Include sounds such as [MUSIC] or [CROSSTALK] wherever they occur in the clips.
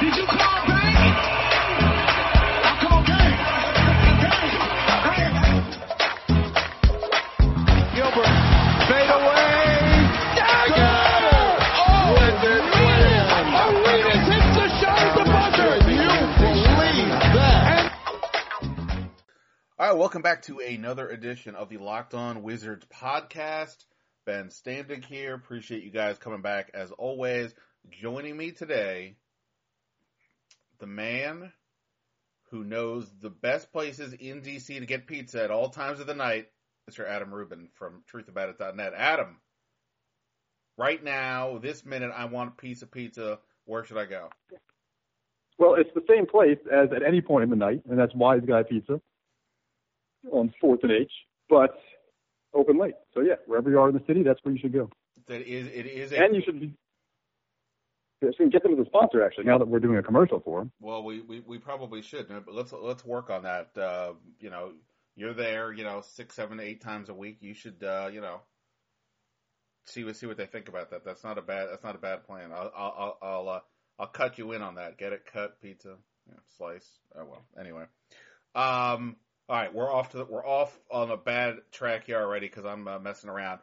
Did you call back? I called. Gilbert, fade away. Dagger! Oh, Wizards win! Arenas hits the shot at the buzzer. You believe that? All right, welcome back to another edition of the Locked On Wizards podcast. Ben Standig here. Appreciate you guys coming back as always. Joining me today, the man who knows the best places in DC to get pizza at all times of the night, Mr. Adam Rubin from truthaboutit.net. Adam, right now, this minute, I want a piece of pizza. Where should I go? Well, it's the same place as at any point in the night, and that's Wise Guy Pizza on Fourth and H, but open late. So yeah, wherever you are in the city, that's where you should go. That is, it is a And you should be. Can get them as a sponsor actually. Now that we're doing a commercial for them. Well, we, we, we probably should, but let's let's work on that. Uh, you know, you're there, you know, six, seven, eight times a week. You should, uh, you know, see what see what they think about that. That's not a bad that's not a bad plan. I'll I'll I'll I'll, uh, I'll cut you in on that. Get it cut pizza, yeah, slice. Oh well. Anyway, um, all right, we're off to the, we're off on a bad track here already because I'm uh, messing around.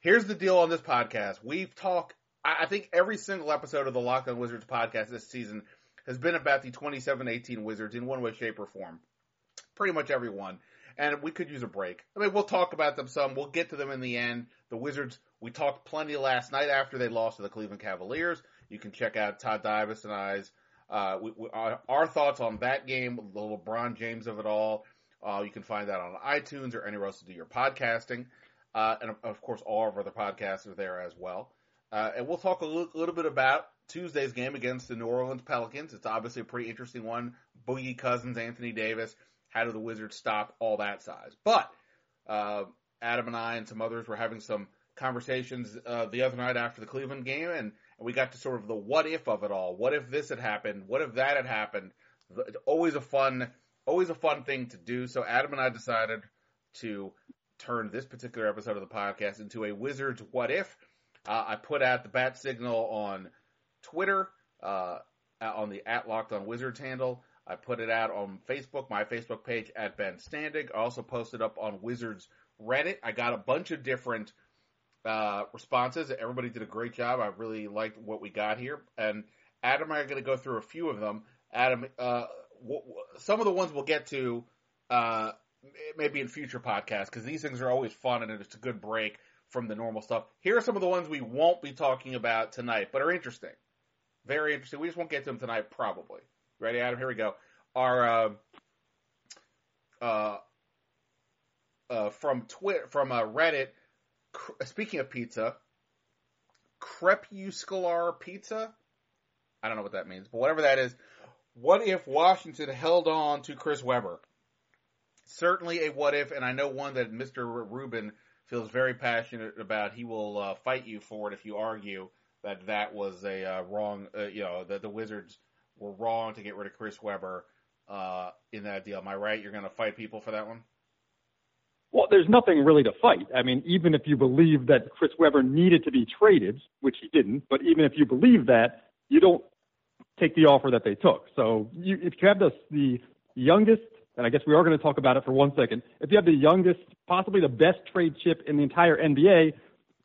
Here's the deal on this podcast. We've talked. I think every single episode of the Locked On Wizards podcast this season has been about the 27-18 Wizards in one way, shape, or form. Pretty much everyone. And we could use a break. I mean, we'll talk about them some. We'll get to them in the end. The Wizards, we talked plenty last night after they lost to the Cleveland Cavaliers. You can check out Todd Davis and I's uh, we, we, our, our thoughts on that game, the LeBron James of it all. Uh, you can find that on iTunes or anywhere else to do your podcasting. Uh, and of, of course, all of our other podcasts are there as well. Uh, and we'll talk a little, bit about Tuesday's game against the New Orleans Pelicans. It's obviously a pretty interesting one. Boogie Cousins, Anthony Davis. How do the Wizards stop all that size? But uh, Adam and I and some others were having some conversations uh, the other night after the Cleveland game, and, and we got to sort of the what if of it all. What if this had happened? What if that had happened? It's always a fun, always a fun thing to do. So Adam and I decided to turn this particular episode of the podcast into a Wizards what if. Uh, I put out the bat signal on Twitter, uh, on the at Locked On Wizards handle. I put it out on Facebook, my Facebook page at Ben Standig. I also posted up on Wizards Reddit. I got a bunch of different uh, responses. Everybody did a great job. I really liked what we got here. And Adam and I are going to go through a few of them. Adam, uh, w- w- some of the ones we'll get to uh, maybe in future podcasts because these things are always fun and it's a good break from the normal stuff. Here are some of the ones we won't be talking about tonight, but are interesting. Very interesting. We just won't get to them tonight, probably. Ready, Adam? Here we go. Our uh, uh, uh, from Twitter, from uh, Reddit. Cr- speaking of pizza, crepuscular pizza. I don't know what that means, but whatever that is. What if Washington held on to Chris Webber? Certainly a what if, and I know one that Mr. Rubin feels very passionate about. He will uh, fight you for it if you argue that that was a uh, wrong, uh, you know, that the Wizards were wrong to get rid of Chris Webber uh, in that deal. Am I right? You're going to fight people for that one? Well, there's nothing really to fight. I mean, even if you believe that Chris Webber needed to be traded, which he didn't, but even if you believe that, you don't take the offer that they took. So you, if you have the, the youngest, and I guess we are going to talk about it for one second, if you have the youngest, possibly the best trade chip in the entire NBA,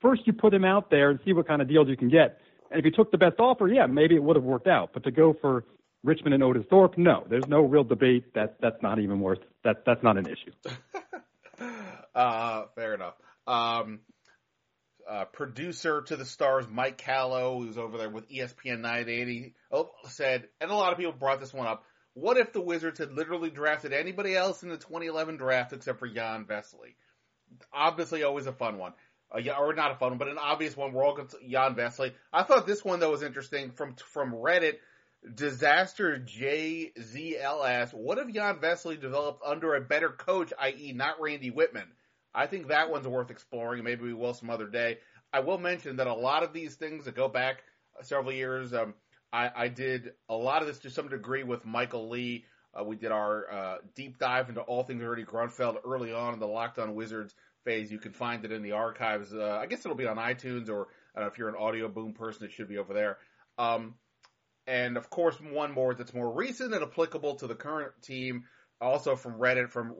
first you put him out there and see what kind of deals you can get. And if you took the best offer, yeah, maybe it would have worked out. But to go for Richmond and Otis Thorpe, no, there's no real debate. That that's not even worth that. That's not an issue. [LAUGHS] uh, fair enough. Um, uh, producer to the stars, Mike Callow, who's over there with ESPN 980, oh, said, and a lot of people brought this one up. What if the Wizards had literally drafted anybody else in the 2011 draft except for Jan Vesely? Obviously, always a fun one. uh, or not a fun one, but an obvious one. We're all going to Jan Vesely. I thought this one though was interesting from from Reddit. Disaster JZLS. What if Jan Vesely developed under a better coach, i.e., not Randy Wittman? I think that one's worth exploring. Maybe we will some other day. I will mention that a lot of these things that go back several years, um, I, I, did a lot of this to some degree with Michael Lee. Uh, we did our uh, deep dive into all things Ernie Grunfeld early on in the Locked On Wizards phase. You can find it in the archives. Uh, I guess it'll be on iTunes, or if you're an audio boom person, it should be over there. Um, and of course, one more that's more recent and applicable to the current team, also from Reddit from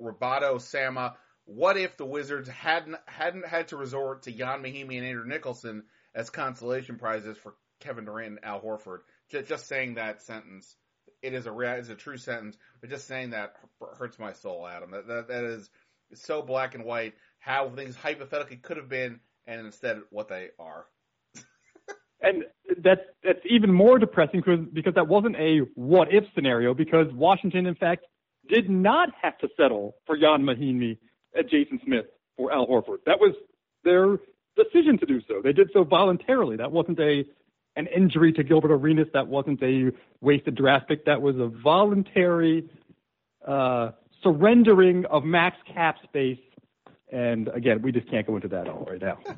Roboto Sama. What if the Wizards hadn't hadn't had to resort to Ian Mahinmi and Andrew Nicholson as consolation prizes for Kevin Durant and Al Horford? Just, just saying that sentence, it is a it's a true sentence, but just saying that hurts my soul, Adam. That that, that is so black and white. How things hypothetically could have been, and instead what they are [LAUGHS] and that's that's even more depressing because because that wasn't a what if scenario because Washington in fact did not have to settle for Ian Mahinmi and Jason Smith for Al Horford. That was their decision to do so. They did so voluntarily. That wasn't a an injury to Gilbert Arenas. That wasn't a wasted draft pick. That was a voluntary uh, surrendering of max cap space. And again, we just can't go into that all right now. [LAUGHS]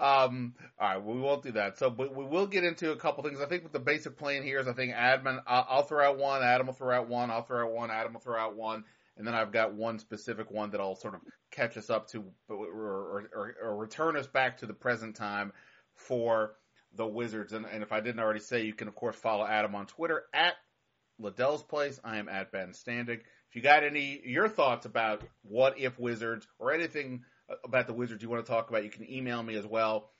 Um, all right, we won't do that. So, but we will get into a couple things. I think with the basic plan here is I think Admin, I'll, I'll throw out one, Adam will throw out one, I'll throw out one, Adam will throw out one, and then I've got one specific one that I'll sort of catch us up to or, or, or, or return us back to the present time for the Wizards. And, and if I didn't already say, you can of course follow Adam on Twitter at Ledell's Place. I am at Ben Standig. If you got any your thoughts about what if Wizards or anything about the Wizards you want to talk about, you can email me as well,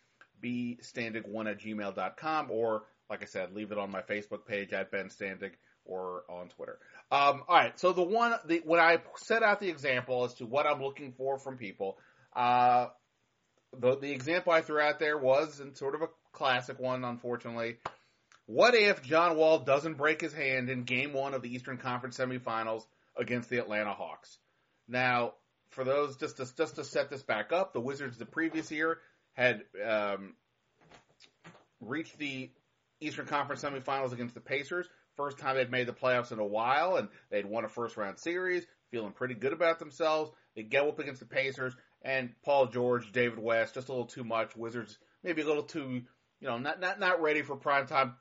bstandig1 at gmail.com, or, like I said, leave it on my Facebook page at Ben Standig or on Twitter. Um, all right, so the one, the, when I set out the example as to what I'm looking for from people, uh, the, the example I threw out there was in sort of a classic one, unfortunately. What if John Wall doesn't break his hand in game one of the Eastern Conference semifinals against the Atlanta Hawks? Now, for those just to just to set this back up, the Wizards the previous year had um, reached the Eastern Conference semifinals against the Pacers. First time they'd made the playoffs in a while, and they'd won a first round series, feeling pretty good about themselves. They go up against the Pacers, and Paul George, David West, just a little too much. Wizards maybe a little too, you know, not not not ready for prime time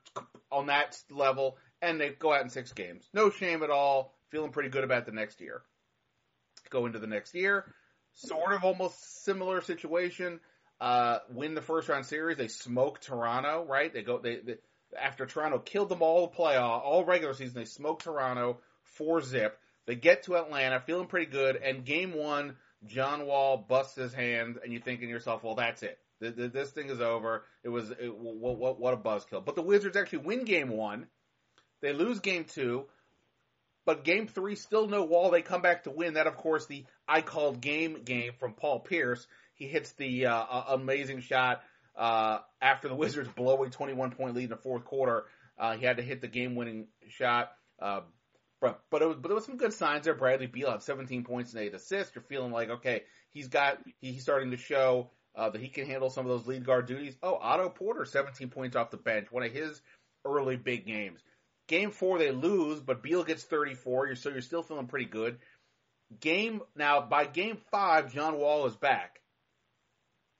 on that level, and they go out in six games. No shame at all. Feeling pretty good about the next year go into the next year. Sort of almost similar situation. Uh, win the first round series. They smoke Toronto, right? They go, they, they after Toronto killed them all the playoff, all regular season, they smoke Toronto four zip. They get to Atlanta feeling pretty good, and game one, John Wall busts his hand, and you're thinking yourself, well, that's it. This thing is over. It was it, what, what, what a buzzkill. But the Wizards actually win game one. They lose game two. But game three, still no wall. They come back to win. That, of course, the I called game game from Paul Pierce. He hits the uh, amazing shot uh, after the Wizards blow a 21 point lead in the fourth quarter. Uh, he had to hit the game winning shot. Uh, but but, was, but there was some good signs there. Bradley Beal had 17 points and eight assists. You're feeling like okay, he's got he's starting to show uh, that he can handle some of those lead guard duties. Oh, Otto Porter, 17 points off the bench, one of his early big games. Game four, they lose, but Beal gets 34, you're, so you're still feeling pretty good. Game, now, by game five, John Wall is back.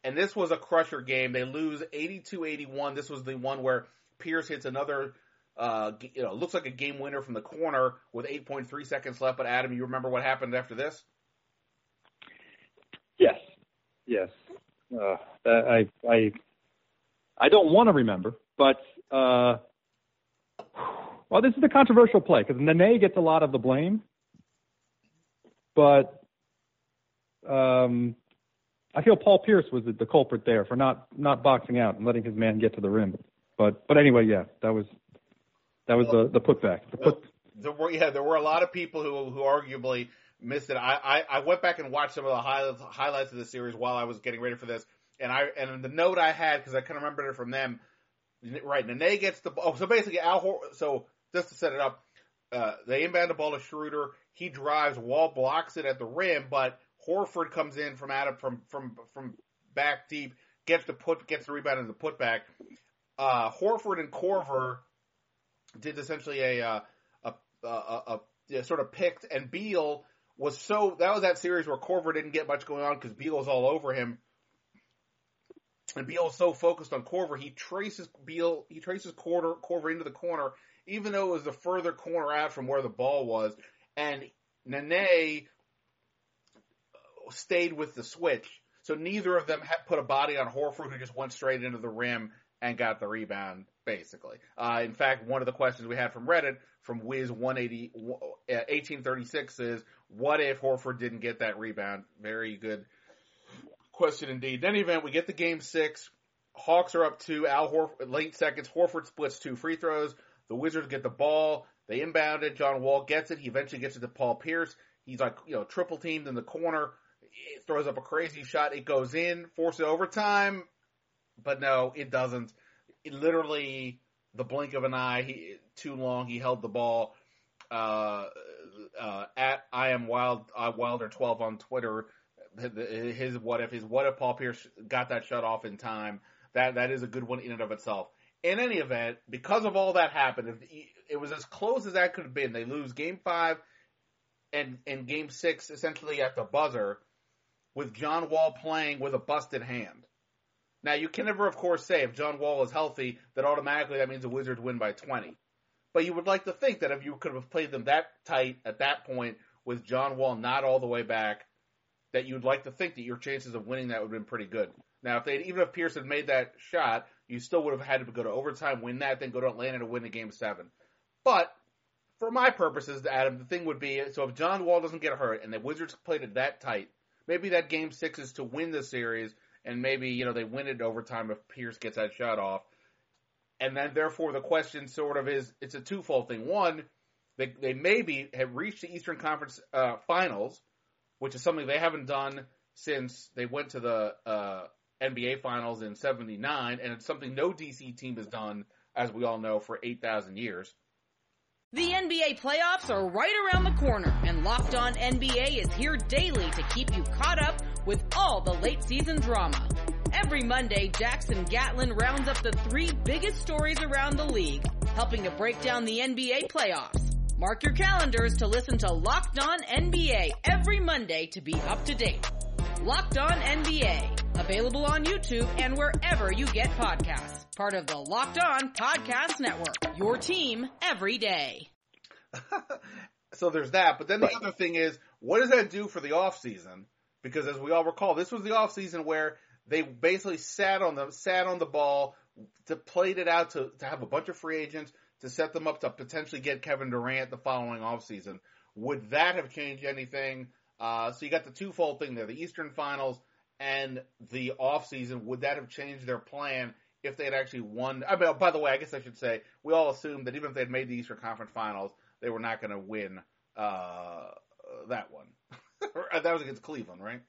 And this was a crusher game. They lose 82-81. This was the one where Pierce hits another, uh, you know, looks like a game winner from the corner with 8.3 seconds left. But Adam, you remember what happened after this? Yes, yes. Uh, I, I, I don't want to remember, but uh, well, this is a controversial play because Nene gets a lot of the blame, but um, I feel Paul Pierce was the, the culprit there for not not boxing out and letting his man get to the rim. But but anyway, yeah, that was that was the the putback. The put. There were yeah, there were a lot of people who who arguably missed it. I, I, I went back and watched some of the highlights highlights of the series while I was getting ready for this, and I and the note I had because I kind of remembered it from them. Right, Nene gets the oh, so basically Al Hor- so just to set it up, uh, they inbound the ball to Schroeder. He drives, Wall blocks it at the rim, but Horford comes in from out of from from from back deep, gets the put gets the rebound and the putback. Uh, Horford and Korver did essentially a uh, a, a, a, a sort of picked, and Beal was so that was that series where Korver didn't get much going on because Beal was all over him. And Beal was so focused on Korver, he traces Beal, he traces Korver, Korver into the corner, even though it was the further corner out from where the ball was. And Nene stayed with the switch, so neither of them had put a body on Horford, who just went straight into the rim and got the rebound, basically. Uh, in fact, one of the questions we had from Reddit, from Wiz 180, 1836 is, what if Horford didn't get that rebound? Very good question indeed. In any event, we get the game six. Hawks are up two. Al Horford, late seconds. Horford splits two free throws. The Wizards get the ball. They inbound it. John Wall gets it. He eventually gets it to Paul Pierce. He's like, you know, triple teamed in the corner. He throws up a crazy shot. It goes in, forces overtime. But no, it doesn't. It literally, the blink of an eye, he, too long. He held the ball. Uh, uh, at I am wild uh, Wilder twelve on Twitter. His what if his what if Paul Pierce got that shut off in time? That that is a good one in and of itself. In any event, because of all that happened, it was as close as that could have been. They lose Game Five and and Game Six essentially at the buzzer, with John Wall playing with a busted hand. Now you can never, of course, say if John Wall is healthy that automatically that means the Wizards win by twenty. But you would like to think that if you could have played them that tight at that point with John Wall not all the way back, that you'd like to think that your chances of winning that would have been pretty good. Now, if they even if Pierce had made that shot, you still would have had to go to overtime, win that, then go to Atlanta to win the game seven. But for my purposes, Adam, the thing would be so if John Wall doesn't get hurt and the Wizards played it that tight, maybe that game six is to win the series, and maybe you know they win it overtime if Pierce gets that shot off and then therefore the question sort of is it's a twofold thing. One, they they maybe have reached the Eastern Conference uh, Finals, which is something they haven't done since they went to the uh, NBA Finals in '79, and it's something no DC team has done, as we all know, for eight thousand years. The NBA playoffs are right around the corner, and Locked On NBA is here daily to keep you caught up with all the late season drama. Every Monday, Jackson Gatlin rounds up the three biggest stories around the league, helping to break down the NBA playoffs. Mark your calendars to listen to Locked On NBA every Monday to be up to date. Locked On NBA, available on YouTube and wherever you get podcasts. Part of the Locked On Podcast Network. Your team every day. [LAUGHS] so there's that, but then the other thing is, what does that do for the off season? Because as we all recall, this was the off season where they basically sat on the sat on the ball to played it out to, to have a bunch of free agents to set them up to potentially get Kevin Durant the following offseason. Would that have changed anything? Uh, so you got the twofold thing there, the Eastern Finals and the offseason. Would that have changed their plan if they had actually won? I mean, by the way, I guess I should say we all assumed that even if they had made the Eastern Conference Finals, they were not going to win uh, that one. [LAUGHS] that was against Cleveland, right?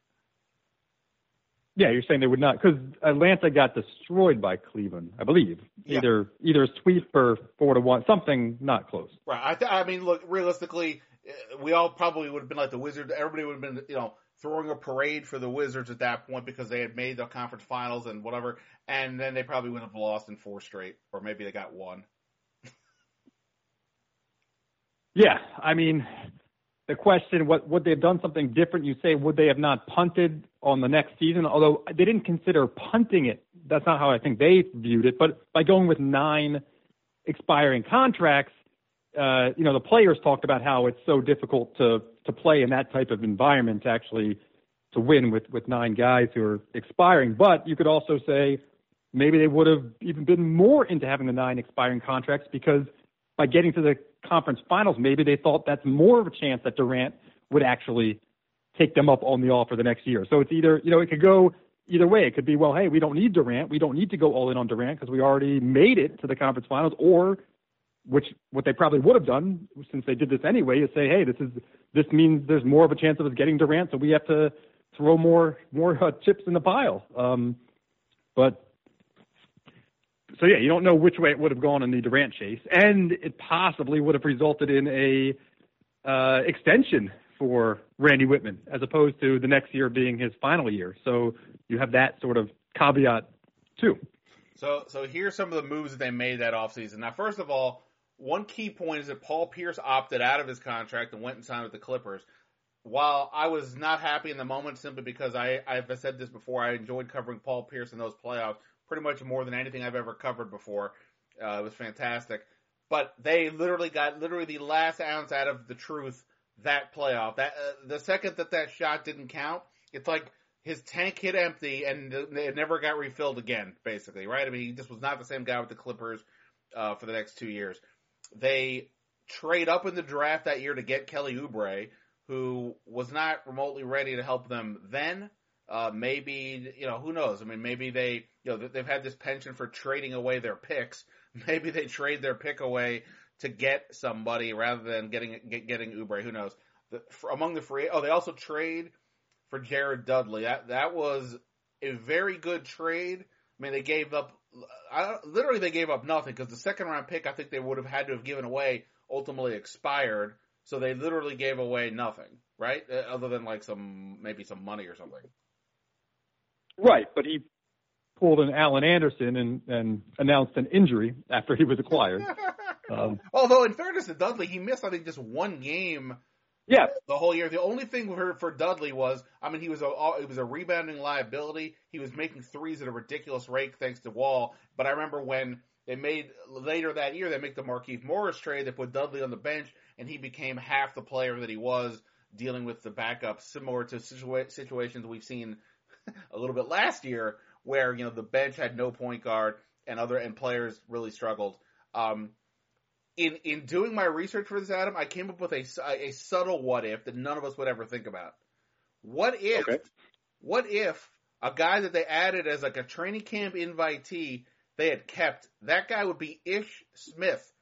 Yeah, you're saying they would not because Atlanta got destroyed by Cleveland, I believe. Yeah. Either either a sweep or four to one, something not close. Right. I, th- I mean, look, realistically, uh, we all probably would have been like the Wizards. Everybody would have been, you know, throwing a parade for the Wizards at that point because they had made the conference finals and whatever, and then they probably would have lost in four straight, or maybe they got one. yeah, I mean, the question, what would they have done something different? You say, would they have not punted on the next season? Although they didn't consider punting it. That's not how I think they viewed it. But by going with nine expiring contracts, uh, you know, the players talked about how it's so difficult to to play in that type of environment to actually to win with with nine guys who are expiring. But you could also say maybe they would have even been more into having the nine expiring contracts because by getting to the conference finals, maybe they thought that's more of a chance that Durant would actually take them up on the offer the next year. So it's either, you know, it could go either way. It could be, well, hey, we don't need Durant. We don't need to go all in on Durant because we already made it to the conference finals. Or, which what they probably would have done since they did this anyway, is say, hey, this is this means there's more of a chance of us getting Durant, so we have to throw more more uh, chips in the pile. Um, but so yeah, you don't know which way it would have gone in the Durant chase, and it possibly would have resulted in a uh, extension for Randy Wittman, as opposed to the next year being his final year. So you have that sort of caveat too. So, so here's some of the moves that they made that offseason. Now, first of all, one key point is that Paul Pierce opted out of his contract and went and signed with the Clippers. While I was not happy in the moment simply because I, I've said this before, I enjoyed covering Paul Pierce in those playoffs pretty much more than anything I've ever covered before. Uh, it was fantastic. But they literally got literally the last ounce out of the truth that playoff. That uh, the second that that shot didn't count, it's like his tank hit empty and it never got refilled again. Basically, right? I mean, he just was not the same guy with the Clippers uh, for the next two years. They trade up in the draft that year to get Kelly Oubre, who was not remotely ready to help them then. Uh, maybe you know who knows. I mean, maybe they you know they've had this penchant for trading away their picks. [LAUGHS] Maybe they trade their pick away to get somebody rather than getting get, getting Oubre. Who knows? The, for, among the free, oh, they also trade for Jared Dudley. That that was a very good trade. I mean, they gave up. I, literally, they gave up nothing because the second round pick, I think they would have had to have given away, ultimately expired. So they literally gave away nothing, right? Uh, other than like some maybe some money or something. Right, but he pulled an Alan Anderson and, and announced an injury after he was acquired. [LAUGHS] um, Although, in fairness to Dudley, he missed I think just one game yeah. The whole year. The only thing for, for Dudley was, I mean, he was a it was a rebounding liability. He was making threes at a ridiculous rate thanks to Wall. But I remember when they made later that year, they make the Markieff Morris trade. They put Dudley on the bench, and he became half the player that he was dealing with the backup, similar to situa- situations we've seen [LAUGHS] a little bit last year, where you know the bench had no point guard and other and players really struggled. Um, in in doing my research for this, Adam, I came up with a, a subtle what if that none of us would ever think about. What if? Okay. What if a guy that they added as like a training camp invitee they had kept? That guy would be Ish Smith,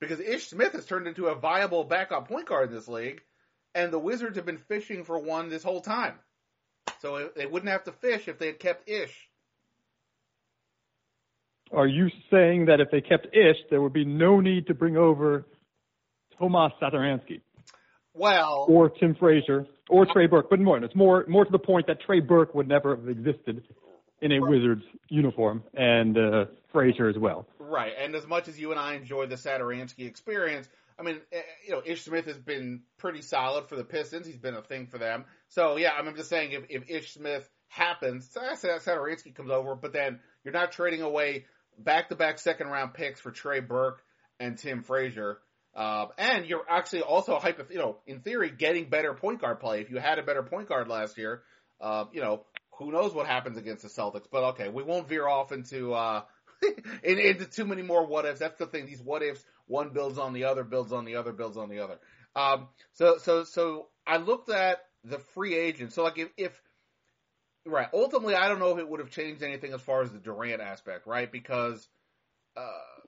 because Ish Smith has turned into a viable backup point guard in this league, and the Wizards have been fishing for one this whole time. So they wouldn't have to fish if they had kept Ish. Are you saying that if they kept Ish, there would be no need to bring over Tomas Satoransky? Well, or Tim Frazier, or Trey Burke, but more. It's more more to the point that Trey Burke would never have existed in a Wizards uniform, and uh, Frazier as well. Right, and as much as you and I enjoy the Satoransky experience, I mean, eh, you know, Ish Smith has been pretty solid for the Pistons. He's been a thing for them. So yeah, I'm just saying if, if Ish Smith happens, Satoransky comes over, but then you're not trading away back to back second round picks for Trey Burke and Tim Frazier. Uh, and you're actually also hypo, you know, in theory, getting better point guard play. If you had a better point guard last year, uh, you know, who knows what happens against the Celtics? But okay, we won't veer off into uh, [LAUGHS] in, into too many more what ifs. That's the thing. These what ifs, one builds on the other, builds on the other, builds on the other. Um, so so so I looked at the free agent. So like if, if Right. Ultimately, I don't know if it would have changed anything as far as the Durant aspect, right? Because, uh,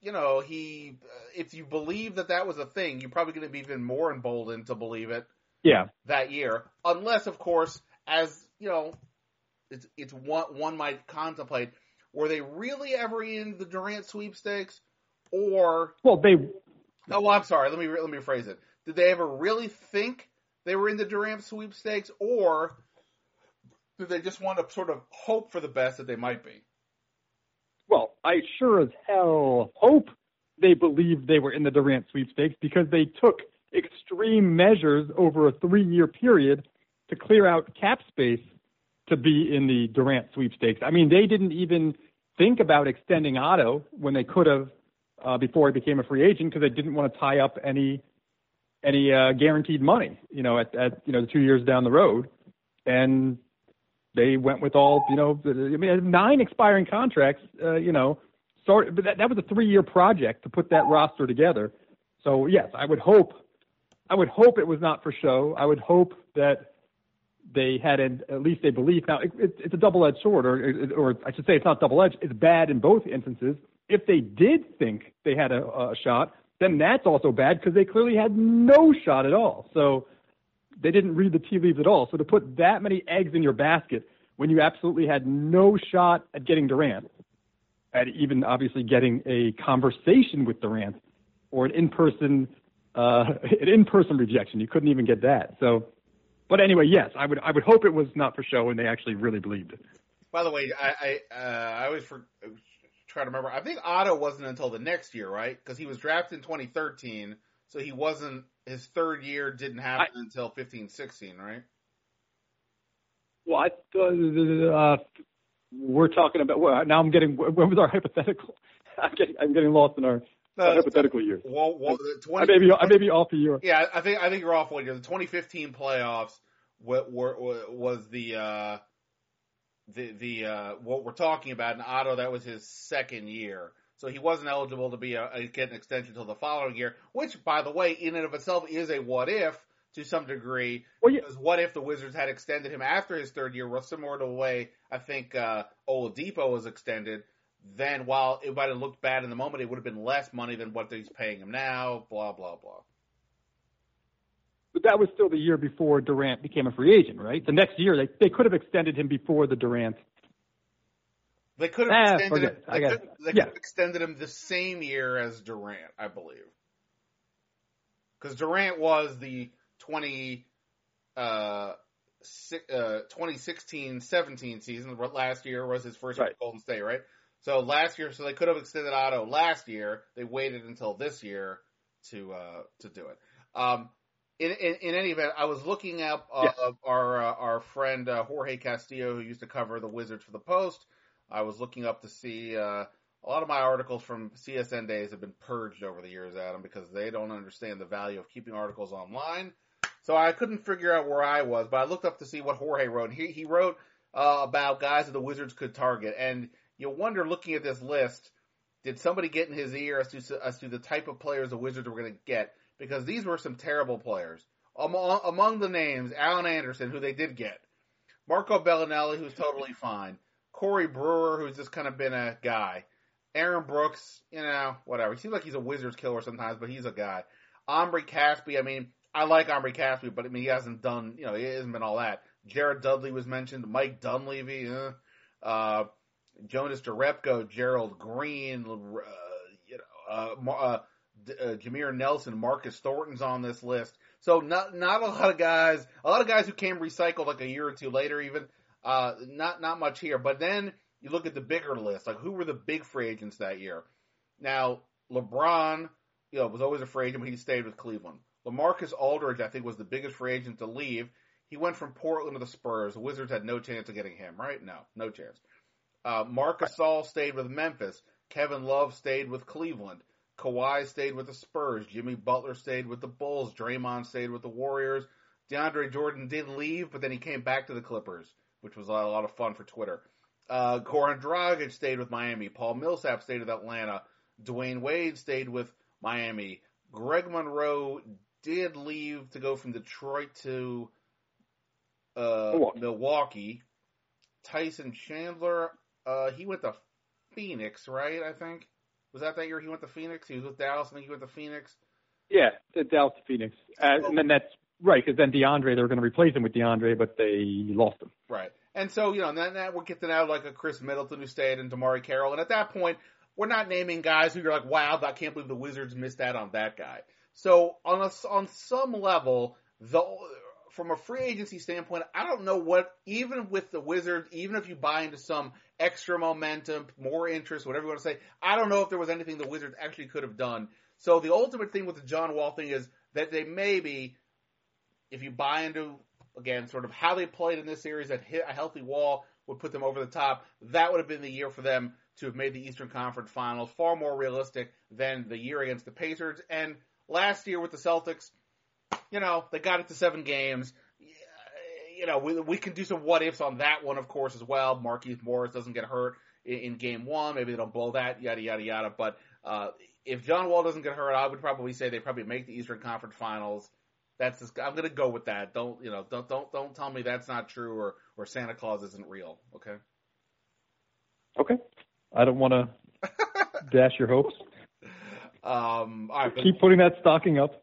you know, he, if you believe that that was a thing, you're probably going to be even more emboldened to believe it. Yeah. That year, unless, of course, as you know, it's it's one one might contemplate, were they really ever in the Durant sweepstakes, or well, they. Oh, well, I'm sorry. Let me let me phrase it. Did they ever really think they were in the Durant sweepstakes, or do they just want to sort of hope for the best that they might be? Well, I sure as hell hope they believed they were in the Durant sweepstakes because they took extreme measures over a three year period to clear out cap space to be in the Durant sweepstakes. I mean, they didn't even think about extending Otto when they could have uh, before he became a free agent because they didn't want to tie up any any uh, guaranteed money, you know, at, at you know two years down the road. And they went with all, you know, I mean, nine expiring contracts, uh, you know, sorry, but that, that was a three year project to put that roster together. So yes, I would hope, I would hope it was not for show. I would hope that they had an, at least a belief. Now it, it, it's a double edged sword, or, or I should say it's not double edged. It's bad in both instances. If they did think they had a, a shot, then that's also bad because they clearly had no shot at all. So they didn't read the tea leaves at all. So to put that many eggs in your basket when you absolutely had no shot at getting Durant, at even obviously getting a conversation with Durant or an in-person uh, [LAUGHS] an in-person rejection. You couldn't even get that. So, but anyway, yes, I would I would hope it was not for show and they actually really believed it. By the way, I I, uh, I always for, try to remember. I think Otto wasn't until the next year, right? Because he was drafted in 2013, so he wasn't. His third year didn't happen I, until 15, 16, right? Well, I uh, we're talking about. Well, now I'm getting. When was our hypothetical? [LAUGHS] I'm getting. I'm getting lost in our. No, hypothetical year. Well, well, 20, I may be I may be off a year. Yeah, I think I think you're off one year. The 2015 playoffs were, were, was the uh, the the uh, what we're talking about in Otto. That was his second year, so he wasn't eligible to be a, a, get an extension until the following year. Which, by the way, in and of itself is a what if to some degree. Well, yeah. Because what if the Wizards had extended him after his third year, similar to the way I think uh, Oladipo was extended? Then, while it might have looked bad in the moment, it would have been less money than what he's paying him now. Blah blah blah. But that was still the year before Durant became a free agent, right? The next year, they they could have extended him before the Durant. They could have ah, extended him. They, could, they yeah. could have extended him the same year as Durant, I believe, because Durant was the 20, uh, 2016-17 uh, season. Last year was his first right. Golden State, right? So last year, so they could have extended Otto last year. They waited until this year to uh, to do it. Um, in, in, in any event, I was looking up uh, yeah. our uh, our friend uh, Jorge Castillo, who used to cover the Wizards for the Post. I was looking up to see uh, a lot of my articles from CSN days have been purged over the years, Adam, because they don't understand the value of keeping articles online. So I couldn't figure out where I was, but I looked up to see what Jorge wrote. He he wrote uh, about guys that the Wizards could target, and you wonder, looking at this list, did somebody get in his ear as to as to the type of players the Wizards were going to get? Because these were some terrible players. Among, among the names, Alan Anderson, who they did get, Marco Belinelli, who's totally fine, Corey Brewer, who's just kind of been a guy, Aaron Brooks, you know, whatever. He seems like he's a Wizards killer sometimes, but he's a guy. Omri Caspi, I mean, I like Omri Caspi, but I mean, he hasn't done, you know, he hasn't been all that. Jared Dudley was mentioned, Mike Dunleavy, uh, uh, Jonas Jerebko, Gerald Green, uh, you know, uh, uh uh, Jameer Nelson, Marcus Thornton's on this list. So not not a lot of guys, a lot of guys who came recycled like a year or two later, even. Uh, not not much here. But then you look at the bigger list, like who were the big free agents that year? Now LeBron, you know, was always a free agent, but he stayed with Cleveland. LaMarcus Aldridge, I think, was the biggest free agent to leave. He went from Portland to the Spurs. The Wizards had no chance of getting him, right? No, no chance. Uh, Marc Gasol stayed with Memphis. Kevin Love stayed with Cleveland. Kawhi stayed with the Spurs. Jimmy Butler stayed with the Bulls. Draymond stayed with the Warriors. DeAndre Jordan did leave, but then he came back to the Clippers, which was a lot of fun for Twitter. Uh, Goran Dragic stayed with Miami. Paul Millsap stayed with Atlanta. Dwyane Wade stayed with Miami. Greg Monroe did leave to go from Detroit to uh, Milwaukee. Milwaukee. Tyson Chandler, uh, he went to Phoenix, right? I think. Was that that year he went to Phoenix? He was with Dallas, and then he went to Phoenix. Yeah, Dallas to Phoenix, uh, and then that's right because then DeAndre they were going to replace him with DeAndre, but they lost him. Right, and so you know and then that we're getting out like a Khris Middleton who stayed and DeMarre Carroll, and at that point we're not naming guys who you're like, wow, I can't believe the Wizards missed out on that guy. So on a, on some level, the from a free agency standpoint, I don't know what, even with the Wizards, even if you buy into some extra momentum, more interest, whatever you want to say, I don't know if there was anything the Wizards actually could have done. So the ultimate thing with the John Wall thing is that they maybe, if you buy into, again, sort of how they played in this series, that hit a healthy Wall would put them over the top. That would have been the year for them to have made the Eastern Conference Finals, far more realistic than the year against the Pacers. And last year with the Celtics, you know, they got it to seven games. You know, we, we can do some what ifs on that one, of course, as well. Markieff Morris doesn't get hurt in, in, game one. Maybe they don't blow that, yada, yada, yada. But uh, if John Wall doesn't get hurt, I would probably say they probably make the Eastern Conference Finals. That's just, I'm going to go with that. Don't you know? Don't don't don't tell me that's not true or or Santa Claus isn't real. Okay. Okay. I don't want to [LAUGHS] dash your hopes. Um, all right, Keep putting that stocking up.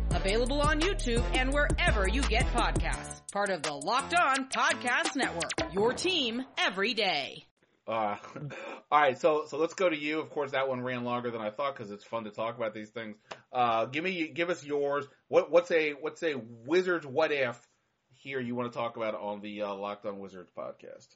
available on YouTube and wherever you get podcasts. Part of the Locked On Podcast Network. Your team every day. Uh, [LAUGHS] all right, so so let's go to you. Of course, that one ran longer than I thought because it's fun to talk about these things. Uh, give me, give us yours. What what's a what's a Wizards what if here you want to talk about on the uh, Locked On Wizards podcast?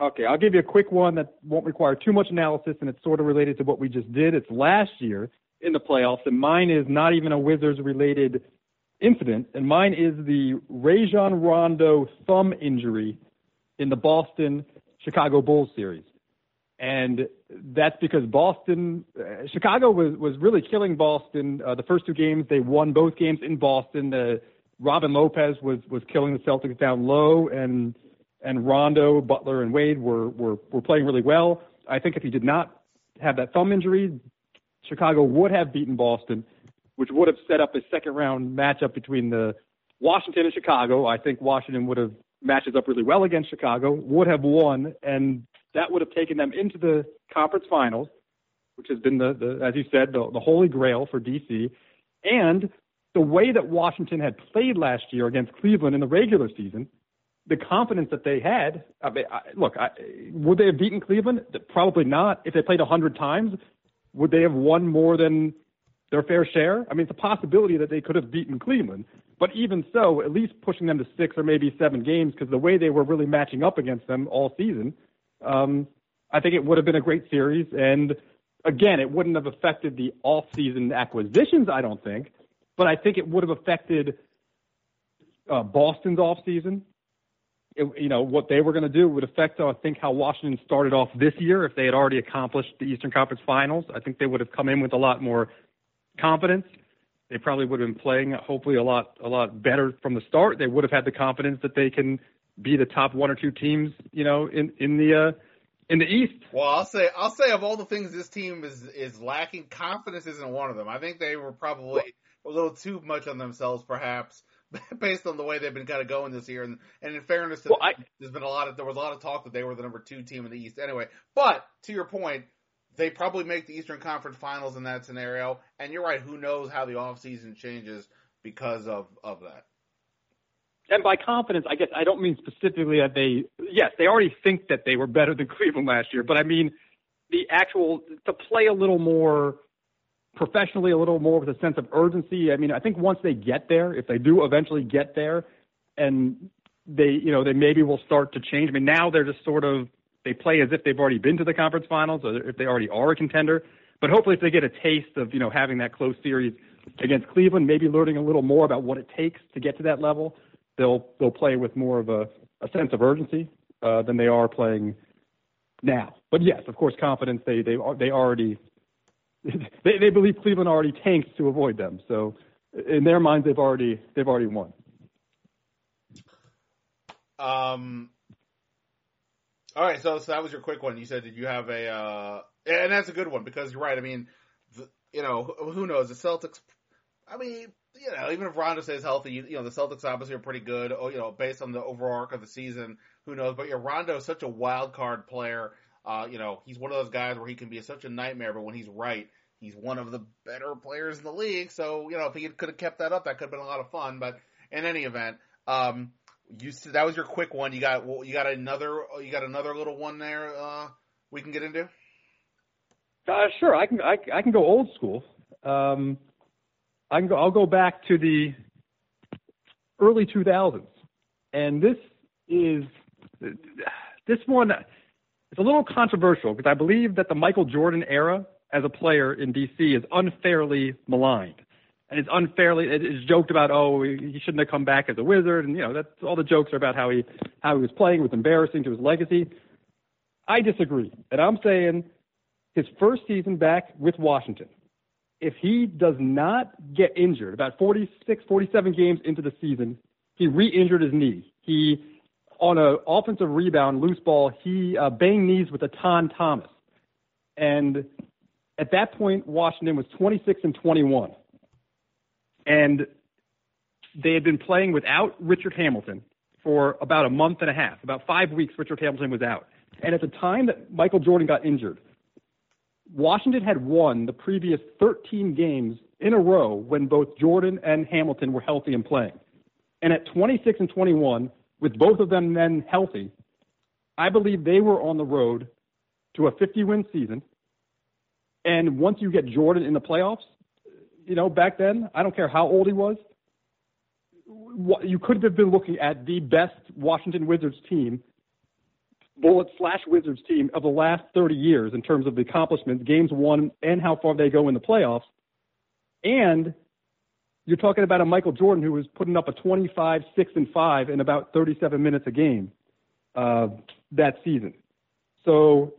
Okay, I'll give you a quick one that won't require too much analysis, and it's sort of related to what we just did. It's last year in the playoffs, and mine is not even a Wizards related incident, and mine is the Rajon Rondo thumb injury in the Boston Chicago Bulls series. And that's because Boston, uh, Chicago was, was really killing Boston. Uh, the first two games, they won both games in Boston. Uh, Robin Lopez was, was killing the Celtics down low, and and Rondo, Butler, and Wade were, were, were playing really well. I think if he did not have that thumb injury, Chicago would have beaten Boston, which would have set up a second round matchup between the Washington and Chicago. I think Washington would have matches up really well against Chicago, would have won, and that would have taken them into the conference finals, which has been the, the as you said, the, the holy grail for DC. And the way that Washington had played last year against Cleveland in the regular season, the confidence that they had. I mean, I, look, I, would they have beaten Cleveland? Probably not. If they played a hundred times, would they have won more than their fair share? I mean, it's a possibility that they could have beaten Cleveland. But even so, at least pushing them to six or maybe seven games, because the way they were really matching up against them all season, um, I think it would have been a great series. And again, it wouldn't have affected the off-season acquisitions, I don't think, but I think it would have affected uh, Boston's off-season. It, you know what they were going to do would affect, I think, how Washington started off this year. If they had already accomplished the Eastern Conference Finals, I think they would have come in with a lot more confidence. They probably would have been playing hopefully a lot a lot better from the start. They would have had the confidence that they can be the top one or two teams, you know, in in the uh, in the East. Well, I'll say I'll say of all the things this team is is lacking, confidence isn't one of them. I think they were probably a little too much on themselves, perhaps, [LAUGHS] based on the way they've been kind of going this year. And, and in fairness, to well, I, there's been a lot of there was a lot of talk that they were the number two team in the East. Anyway, but to your point, they probably make the Eastern Conference Finals in that scenario. And you're right. Who knows how the offseason changes because of of that? And by confidence, I guess I don't mean specifically that they. Yes, they already think that they were better than [LAUGHS] Cleveland last year, but I mean the actual to play a little more professionally, a little more with a sense of urgency. I mean, I think once they get there, if they do eventually get there, and they, you know, they maybe will start to change. I mean, now they're just sort of they play as if they've already been to the conference finals or if they already are a contender. But hopefully, if they get a taste of you know having that close series against Cleveland, maybe learning a little more about what it takes to get to that level, they'll they'll play with more of a, a sense of urgency uh, than they are playing now. But yes, of course, confidence. They they they already [LAUGHS] they they believe Cleveland already tanked to avoid them. So in their minds, they've already they've already won. Um, all right, so so that was your quick one. You said did you have a uh, and that's a good one because you're right. I mean, the, you know, who knows the Celtics? I mean, you know, even if Rondo stays healthy, you, you know, the Celtics obviously are pretty good. Oh, you know, based on the overall arc of the season, who knows? But yeah, Rondo is such a wild card player. Uh, you know, he's one of those guys where he can be such a nightmare, but when he's right, he's one of the better players in the league. So, you know, if he could have kept that up, that could have been a lot of fun. But in any event, um, you that was your quick one. You got you got another you got another little one there. Uh, we can get into. Uh, sure, I can I, I can go old school. Um, I can go. I'll go back to the early 2000s, and this is this one. It's a little controversial because I believe that the Michael Jordan era as a player in DC is unfairly maligned. And it's unfairly it's joked about oh he shouldn't have come back as a wizard. And you know that's all the jokes are about how he how he was playing. Was embarrassing to his legacy. I disagree. And i'm saying his first season back with washington if he does not get injured about 46 47 games into the season he re-injured his knee. He on an offensive rebound loose ball he uh, banged knees with Etan Thomas. And at that point washington was 26 and 21 and they had been playing without Richard Hamilton for about a month and a half, about five weeks. Richard Hamilton was out, and at the time that Michael Jordan got injured, Washington had won the previous 13 games in a row when both Jordan and Hamilton were healthy and playing. And at 26 and 21, with both of them then healthy, I believe they were on the road to a 50 win season. And once you get Jordan in the playoffs, you know, back then, I don't care how old he was, you could have been looking at the best Washington Wizards team, Bullet slash Wizards team of the last 30 years in terms of the accomplishments, games won, and how far they go in the playoffs. And you're talking about a Michael Jordan who was putting up a 25, 6, and 5 in about 37 minutes a game uh, that season. So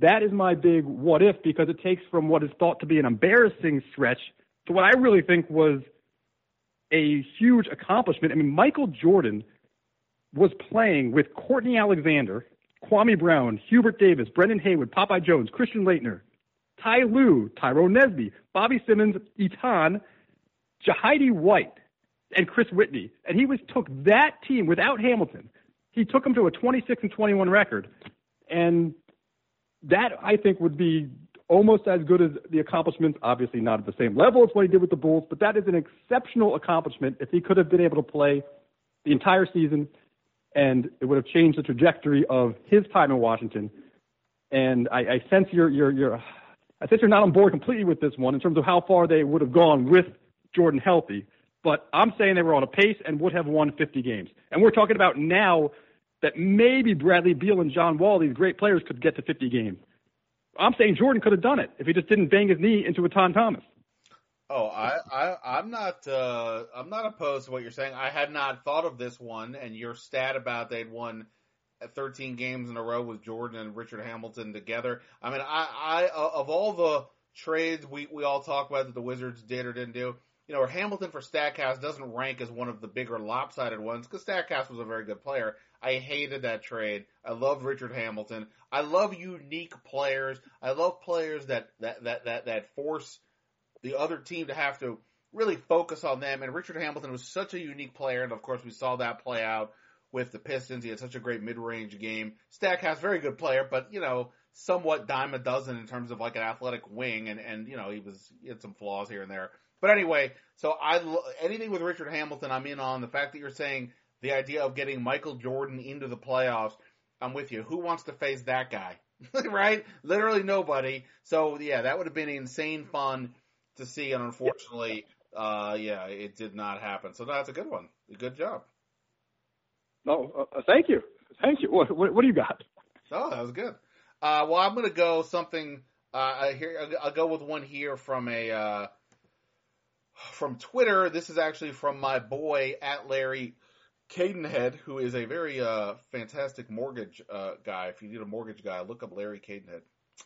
that is my big what if because it takes from what is thought to be an embarrassing stretch to what I really think was a huge accomplishment. I mean, Michael Jordan was playing with Courtney Alexander, Kwame Brown, Hubert Davis, Brendan Haywood, Popeye Jones, Christian Laettner, Ty Lue, Tyrone Nesby, Bobby Simmons, Etan, Jahidi White, and Chris Whitney. And he was took that team without Hamilton. He took them to a 26 and 21 record. And that I think would be almost as good as the accomplishments, obviously not at the same level as what he did with the Bulls, but that is an exceptional accomplishment if he could have been able to play the entire season and it would have changed the trajectory of his time in Washington. And I, I sense you're, you're, you're, I sense you're not on board completely with this one in terms of how far they would have gone with Jordan healthy. But I'm saying they were on a pace and would have won 50 games. And we're talking about now that maybe Bradley Beal and John Wall, these great players, could get to 50 games. I'm saying Jordan could have done it if he just didn't bang his knee into Etan Thomas. Oh, I, I, I'm not, uh, I'm not opposed to what you're saying. I had not thought of this one, and your stat about they'd won 13 games in a row with Jordan and Richard Hamilton together. I mean, I, I, of all the trades we, we all talk about that the Wizards did or didn't do, you know, Hamilton for Stackhouse doesn't rank as one of the bigger lopsided ones because Stackhouse was a very good player. I hated that trade. I love Richard Hamilton. I love unique players. I love players that, that, that, that, that force the other team to have to really focus on them. And Richard Hamilton was such a unique player. And of course, we saw that play out with the Pistons. He had such a great mid-range game. Stackhouse, very good player, but you know, somewhat dime a dozen in terms of like an athletic wing. And, and, you know, he was, he had some flaws here and there. But anyway, so I anything with Richard Hamilton, I'm in on. The fact that you're saying the idea of getting Michael Jordan into the playoffs, I'm with you. Who wants to face that guy? [LAUGHS] right? Literally nobody. So yeah, that would have been insane fun to see, and unfortunately, uh, yeah, it did not happen. So that's a good one. Good job. No, uh, uh, thank you, thank you. What, what, what do you got? Oh, that was good. Uh, well, I'm going to go something. Uh, here, I'll go with one here from a uh, from Twitter. This is actually from my boy at Larry Cadenhead, who is a very uh, fantastic mortgage uh, guy. If you need a mortgage guy, look up Larry Cadenhead.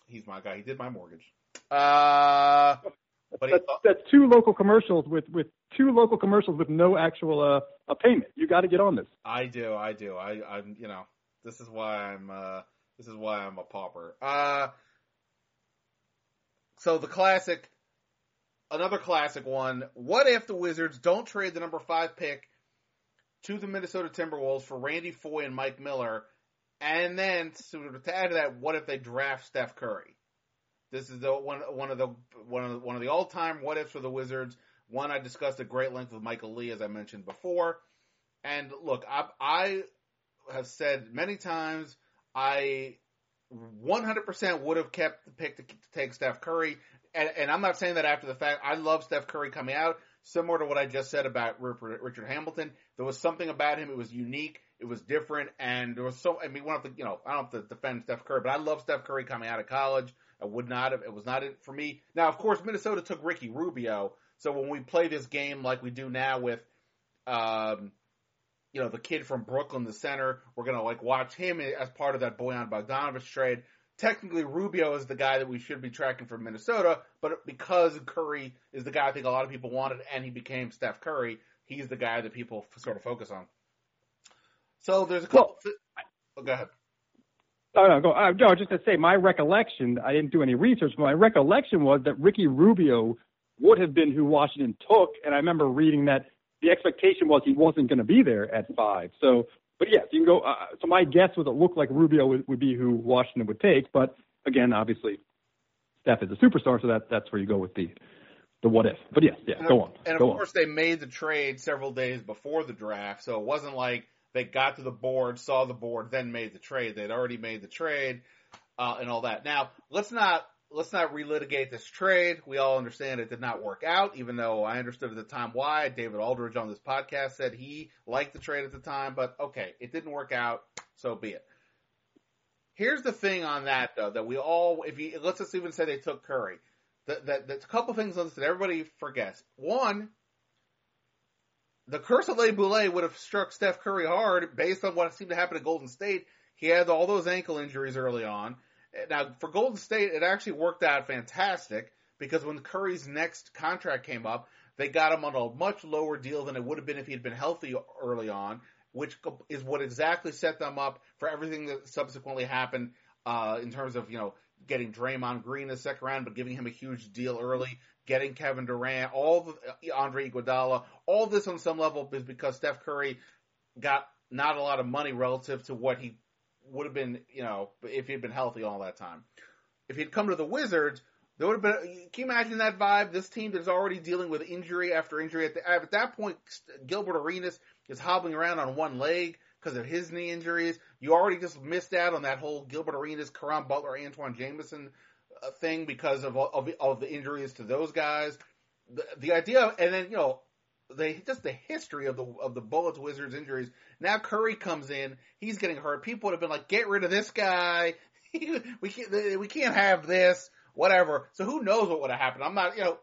He's my guy. He did my mortgage. Uh, but that's, that's two local commercials with with two local commercials with no actual uh, a payment. You got to get on this. I do. I do. I, I'm. You know, this is why I'm. Uh, this is why I'm a pauper. Uh, so the classic another classic one. What if the Wizards don't trade the number five pick to the Minnesota Timberwolves for Randy Foye and Mike Miller? And then to, to add to that, what if they draft Steph Curry? This is the one one of the one of the, one of the all time what ifs for the Wizards. One I discussed at great length with Michael Lee, as I mentioned before. And look, I, I have said many times I 100% would have kept the pick to, to take Steph Curry and, and I'm not saying that after the fact. I love Steph Curry coming out, similar to what I just said about Rupert, Richard Hamilton. There was something about him. It was unique. It was different, and there was so. I mean, one of the you know, I don't have to defend Steph Curry, but I love Steph Curry coming out of college. I would not have. It was not it for me. Now, of course, Minnesota took Ricky Rubio. So when we play this game like we do now with, um, you know, the kid from Brooklyn, the center, we're gonna like watch him as part of that Bojan Bogdanovic trade technically Rubio is the guy that we should be tracking for Minnesota, but because Curry is the guy I think a lot of people wanted and he became Steph Curry, he's the guy that people sort of focus on. So there's a couple. Well, oh, go ahead. Oh, no, go. Uh, no, just to say, my recollection. I didn't do any research, but my recollection was that Ricky Rubio would have been who Washington took, and I remember reading that the expectation was he wasn't going to be there at five. So, but yes, you can go. Uh, so my guess was it looked like Rubio would, would be who Washington would take, but again, obviously, Steph is a superstar, so that that's where you go with the the what if. But yes, yeah, and go on. And of course, on. they made the trade several days before the draft, so it wasn't like they got to the board, saw the board, then made the trade. They'd already made the trade uh, and all that. Now, let's not let's not relitigate this trade. We all understand it did not work out, even though I understood at the time why. David Aldridge on this podcast said he liked the trade at the time, but okay, it didn't work out, so be it. Here's the thing on that though, that we all, if you, let's just even say they took Curry. That, that, that's a couple things on this that everybody forgets. One, the curse of Le Boulay would have struck Steph Curry hard based on what seemed to happen at Golden State. He had all those ankle injuries early on. Now, for Golden State, it actually worked out fantastic because when Curry's next contract came up, they got him on a much lower deal than it would have been if he had been healthy early on, which is what exactly set them up for everything that subsequently happened uh, in terms of, you know, getting Draymond Green in the second round, but giving him a huge deal early, getting Kevin Durant, all the Andre Iguodala, all this on some level is because Steph Curry got not a lot of money relative to what he would have been, you know, if he'd been healthy all that time. If he'd come to the Wizards, there would have been. Can you imagine that vibe? This team that's already dealing with injury after injury. At, the, at that point, Gilbert Arenas is hobbling around on one leg because of his knee injuries. You already just missed out on that whole Gilbert Arenas, Caron Butler, Antawn Jamison uh, thing because of, of of the injuries to those guys. The, the idea, and then you know, the just the history of the of the Bullets Wizards injuries. Now Curry comes in, he's getting hurt. People would have been like, "Get rid of this guy. [LAUGHS] we can't we can't have this." Whatever. So who knows what would have happened? I'm not, you know,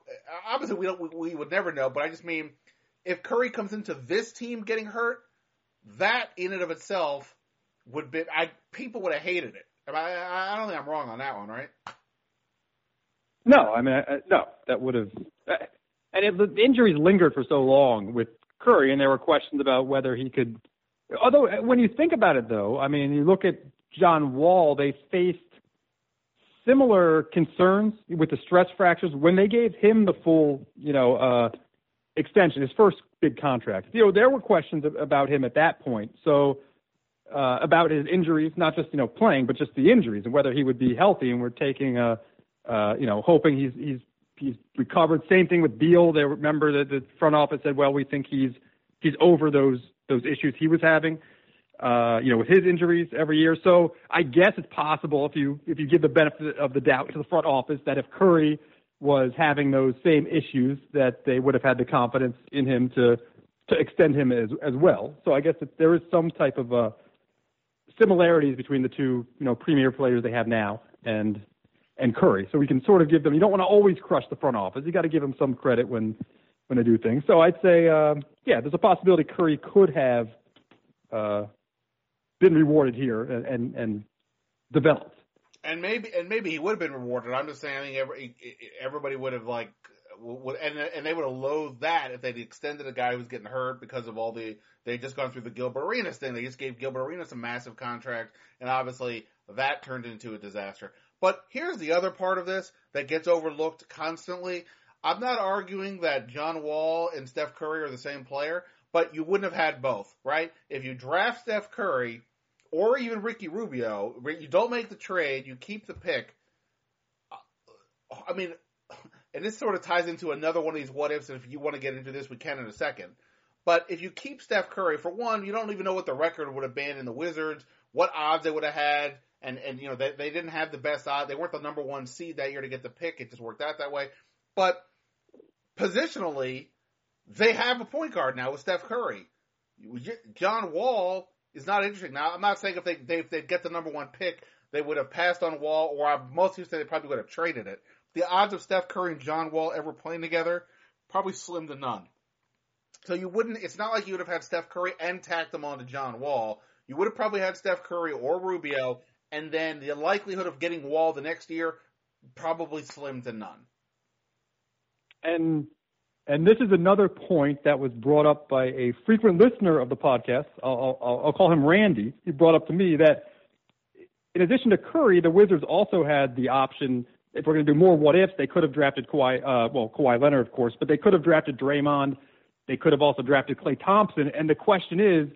obviously we don't, we, we would never know. But I just mean, if Curry comes into this team getting hurt, that in and of itself would be, I people would have hated it. I, I don't think I'm wrong on that one, right? No, I mean, I, no, that would have, and it, the injuries lingered for so long with Curry, and there were questions about whether he could. Although, when you think about it, though, I mean, you look at John Wall, they faced similar concerns with the stress fractures when they gave him the full, you know, uh, extension, his first big contract. You know, there were questions about him at that point. So, uh, about his injuries, not just you know playing, but just the injuries and whether he would be healthy. And we're taking a, uh, you know, hoping he's he's he's recovered. Same thing with Beal. They remember that the front office said, well, we think he's he's over those those issues he was having. Uh, you know, with his injuries every year. So I guess it's possible if you if you give the benefit of the doubt to the front office that if Curry was having those same issues, that they would have had the confidence in him to to extend him as as well. So I guess that there is some type of uh, similarities between the two, you know, premier players they have now and and Curry. So we can sort of give them. You don't want to always crush the front office. You got to give them some credit when when they do things. So I'd say, um, yeah, there's a possibility Curry could have uh, been rewarded here and, and, and developed. And maybe and maybe he would have been rewarded. I'm just saying, I think every, everybody would have like, would, and and they would have loathed that if they'd extended a guy who was getting hurt because of all the they just gone through the Gilbert Arenas thing. They just gave Gilbert Arenas a massive contract, and obviously that turned into a disaster. But here's the other part of this that gets overlooked constantly. I'm not arguing that John Wall and Steph Curry are the same player, but you wouldn't have had both, right? If you draft Steph Curry or even Ricky Rubio, you don't make the trade, you keep the pick. I mean, and this sort of ties into another one of these what ifs, and if you want to get into this, we can in a second. But if you keep Steph Curry, for one, you don't even know what the record would have been in the Wizards, what odds they would have had, and and you know they they didn't have the best odds. They weren't the number one seed that year to get the pick. It just worked out that way. But positionally, they have a point guard now with Steph Curry. John Wall is not interesting. Now, I'm not saying if they, they if they get the number one pick, they would have passed on Wall, or I, most people say they probably would have traded it. The odds of Steph Curry and John Wall ever playing together probably slim to none. So you wouldn't. It's not like you would have had Steph Curry and tacked them onto John Wall. You would have probably had Steph Curry or Rubio, and then the likelihood of getting Wall the next year probably slim to none. And and this is another point that was brought up by a frequent listener of the podcast. I'll, I'll, I'll call him Randy. He brought up to me that in addition to Curry, the Wizards also had the option. If we're going to do more what ifs, they could have drafted Kawhi, uh, well, Kawhi Leonard, of course, but they could have drafted Draymond. They could have also drafted Klay Thompson. And the question is,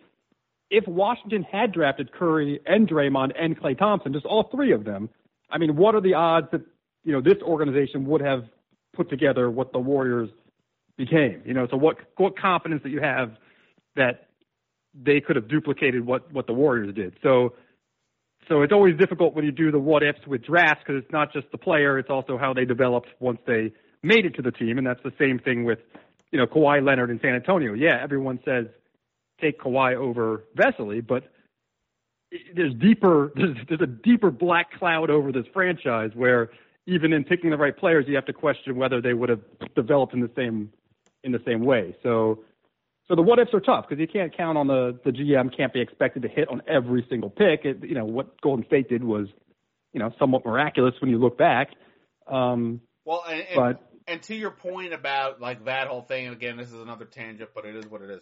if Washington had drafted Curry and Draymond and Klay Thompson, just all three of them, I mean, what are the odds that you know this organization would have put together what the Warriors became? You know, so what what confidence that you have that they could have duplicated what what the Warriors did? So so it's always difficult when you do the what ifs with drafts because it's not just the player, it's also how they developed once they made it to the team, and that's the same thing with you know Kawhi Leonard in San Antonio. Yeah, everyone says take Kawhi over Vesely, but there's deeper there's, there's a deeper black cloud over this franchise where even in picking the right players, you have to question whether they would have developed in the same in the same way. So so the what ifs are tough because you can't count on the the GM can't be expected to hit on every single pick. It, you know what Golden State did was, you know, somewhat miraculous when you look back. Um, well, and, and, but and to your point about like that whole thing, and again, this is another tangent, but it is what it is.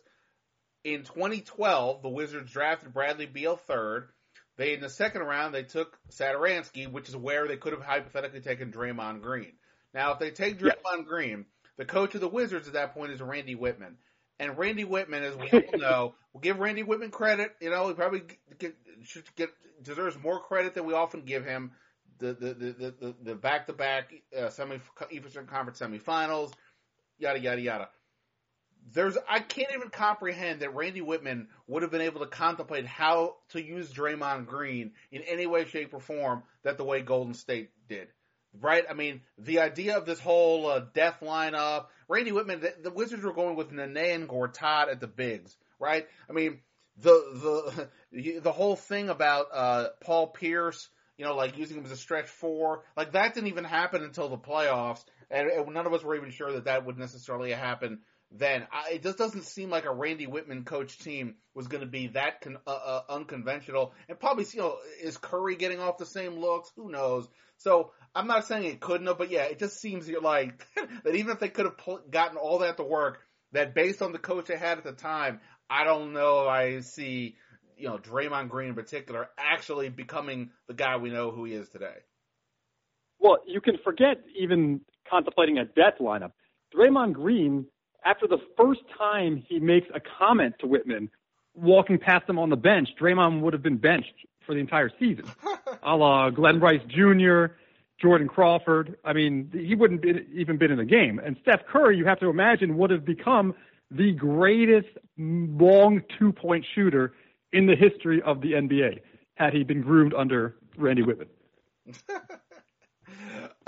In 2012, the Wizards drafted Bradley Beal third. They in the second round they took Satoransky, which is where they could have hypothetically taken Draymond Green. Now, if they take Draymond Yeah. Green, the coach of the Wizards at that point is Randy Wittman. And Randy Wittman, as we all [LAUGHS] know, we'll give Randy Wittman credit. You know, he probably get, should get deserves more credit than we often give him. The the the the, the back to back semi Eastern Conference semifinals, yada yada yada. There's I can't even comprehend that Randy Wittman would have been able to contemplate how to use Draymond Green in any way, shape, or form that the way Golden State did. Right? I mean, the idea of this whole uh, death lineup, Randy Wittman, the, the Wizards were going with Nene and Gortat at the bigs, right? I mean, the the [LAUGHS] the whole thing about uh, Paul Pierce, you know, like using him as a stretch four, like that didn't even happen until the playoffs, and, and none of us were even sure that that would necessarily happen then. I, it just doesn't seem like a Randy Wittman coach team was going to be that con, uh, uh, unconventional. And probably, you know, is Curry getting off the same looks? Who knows? So I'm not saying it couldn't have, but yeah, it just seems like [LAUGHS] that even if they could have gotten all that to work, that based on the coach they had at the time, I don't know. I see, you know, Draymond Green in particular actually becoming the guy we know who he is today. Well, you can forget even contemplating a death lineup. Draymond Green, after the first time he makes a comment to Wittman, walking past him on the bench, Draymond would have been benched for the entire season, [LAUGHS] a la Glenn Rice Jr., Jordan Crawford. I mean, he wouldn't be, even been in the game. And Steph Curry, you have to imagine, would have become the greatest long two point shooter in the history of the NBA had he been groomed under Randy Wittman.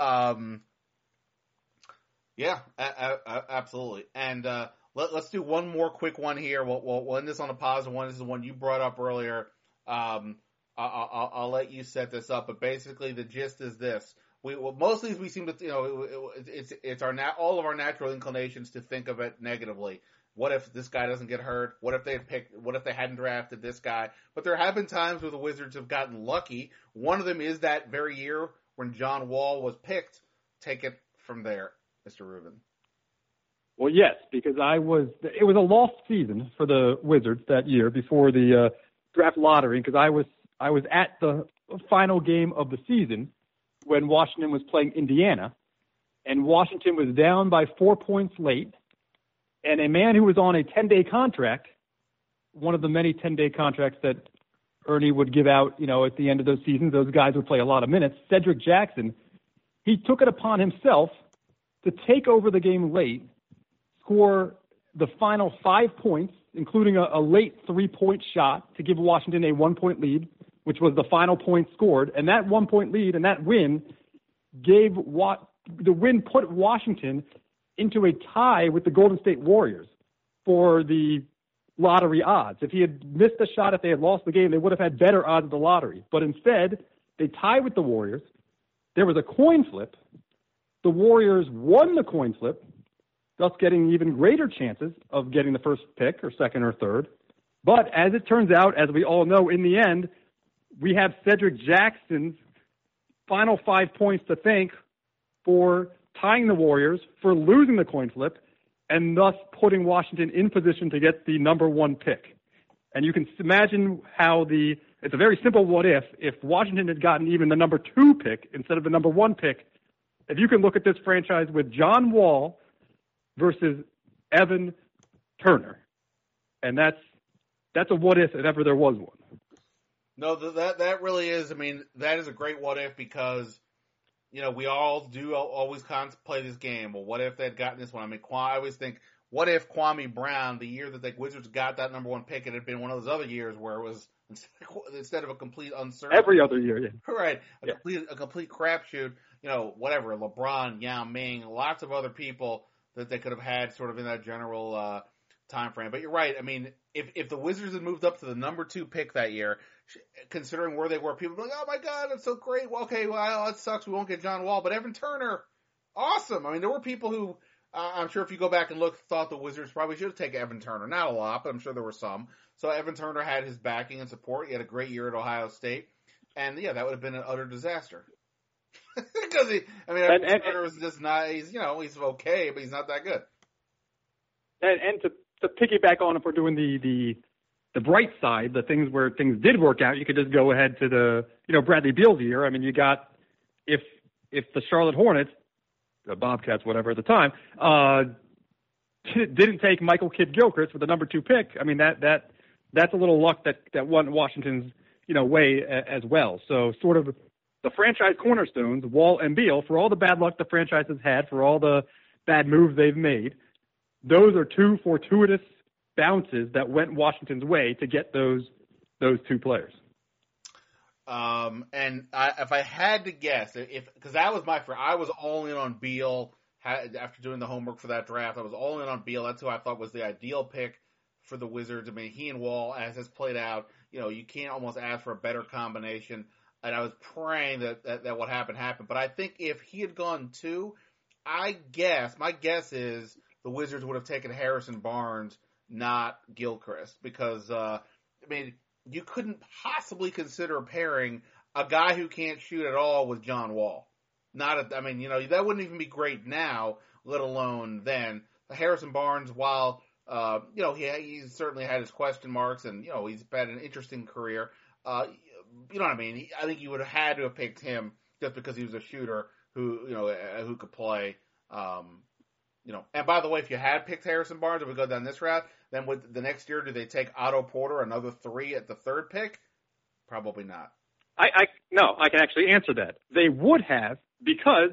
[LAUGHS] um, yeah, a- a- absolutely. And uh, let, us do one more quick one here. We'll, we'll, end this on a positive one. This is the one you brought up earlier. Um, I, I, I'll let you set this up, but basically the gist is this: we well, most we seem to you know it, it's it's our all of our natural inclinations to think of it negatively. What if this guy doesn't get hurt? What if they had picked? What if they hadn't drafted this guy? But there have been times where the Wizards have gotten lucky. One of them is that very year when John Wall was picked. Take it from there, Mr. Rubin. Well, yes, because I was. It was a lost season for the Wizards that year before the uh, draft lottery because I was I was at the final game of the season when Washington was playing Indiana, and Washington was down by four points late, and a man who was on a 10 day contract, one of the many 10 day contracts that Ernie would give out, you know, at the end of those seasons, those guys would play a lot of minutes. Cedric Jackson, he took it upon himself to take over the game late, score the final five points, including a, a late three point shot to give Washington a one point lead, which was the final point scored. And that one point lead and that win gave what the win put Washington into a tie with the Golden State Warriors for the lottery odds. If he had missed the shot, if they had lost the game, they would have had better odds of the lottery. But instead, they tied with the Warriors. There was a coin flip. The Warriors won the coin flip, thus getting even greater chances of getting the first pick or second or third. But as it turns out, as we all know, in the end, we have Cedric Jackson's final five points to thank for tying the Warriors, for losing the coin flip, and thus putting Washington in position to get the number one pick. And you can imagine how the it's a very simple what if if Washington had gotten even the number two pick instead of the number one pick. If you can look at this franchise with John Wall versus Evan Turner, and that's that's a what if if ever there was one. No, that that really is. I mean, that is a great what if because you know we all do always contemplate this game. Well, what if they'd gotten this one? I mean, I always think, what if Kwame Brown, the year that the Wizards got that number one pick, it had been one of those other years where it was [LAUGHS] instead of a complete uncertainty. Every other year, yeah. [LAUGHS] Right, a Yeah. complete a complete crapshoot. You know, whatever. LeBron, Yao Ming, lots of other people that they could have had sort of in that general uh, time frame. But you're right. I mean, if if the Wizards had moved up to the number two pick that year, considering where they were, people would be like, "Oh my God, it's so great." Well, okay, well, it sucks. We won't get John Wall, but Evan Turner, awesome. I mean, there were people who. Uh, I'm sure if you go back and look, thought the Wizards probably should have taken Evan Turner. Not a lot, but I'm sure there were some. So Evan Turner had his backing and support. He had a great year at Ohio State, and yeah, that would have been an utter disaster. [LAUGHS] Because he, I mean, And- and- Turner was just not. He's you know he's okay, but he's not that good. And, and to to piggyback on if we're doing the the the bright side, the things where things did work out, you could just go ahead to the you know Bradley Beal's year. I mean, you got if if the Charlotte Hornets, the Bobcats, whatever at the time, uh, didn't take Michael Kidd Gilchrist with the number two pick. I mean that that that's a little luck that that went Washington's you know way a, as well. So sort of the franchise cornerstones, Wall and Beal, for all the bad luck the franchise has had, for all the bad moves they've made, those are two fortuitous bounces that went Washington's way to get those those two players. Um, and I, if I had to guess, if because that was my first, I was all in on Beal had, after doing the homework for that draft. I was all in on Beal. That's who I thought was the ideal pick for the Wizards. I mean, he and Wall, as has played out, you know, you can't almost ask for a better combination. And I was praying that that, that what happened happened. But I think if he had gone two, I guess my guess is the Wizards would have taken Harrison Barnes, not Gilchrist, because uh, I mean you couldn't possibly consider pairing a guy who can't shoot at all with John Wall. Not, a, I mean, you know, that wouldn't even be great now, let alone then. Harrison Barnes, while uh, you know he he's certainly had his question marks, and you know he's had an interesting career. Uh, you know what I mean? I think you would have had to have picked him just because he was a shooter who you know uh, who could play. Um, you know, and by the way, if you had picked Harrison Barnes, if we go down this route, then with the next year, do they take Otto Porter another three at the third pick? Probably not. I, I no, I can actually answer that. They would have because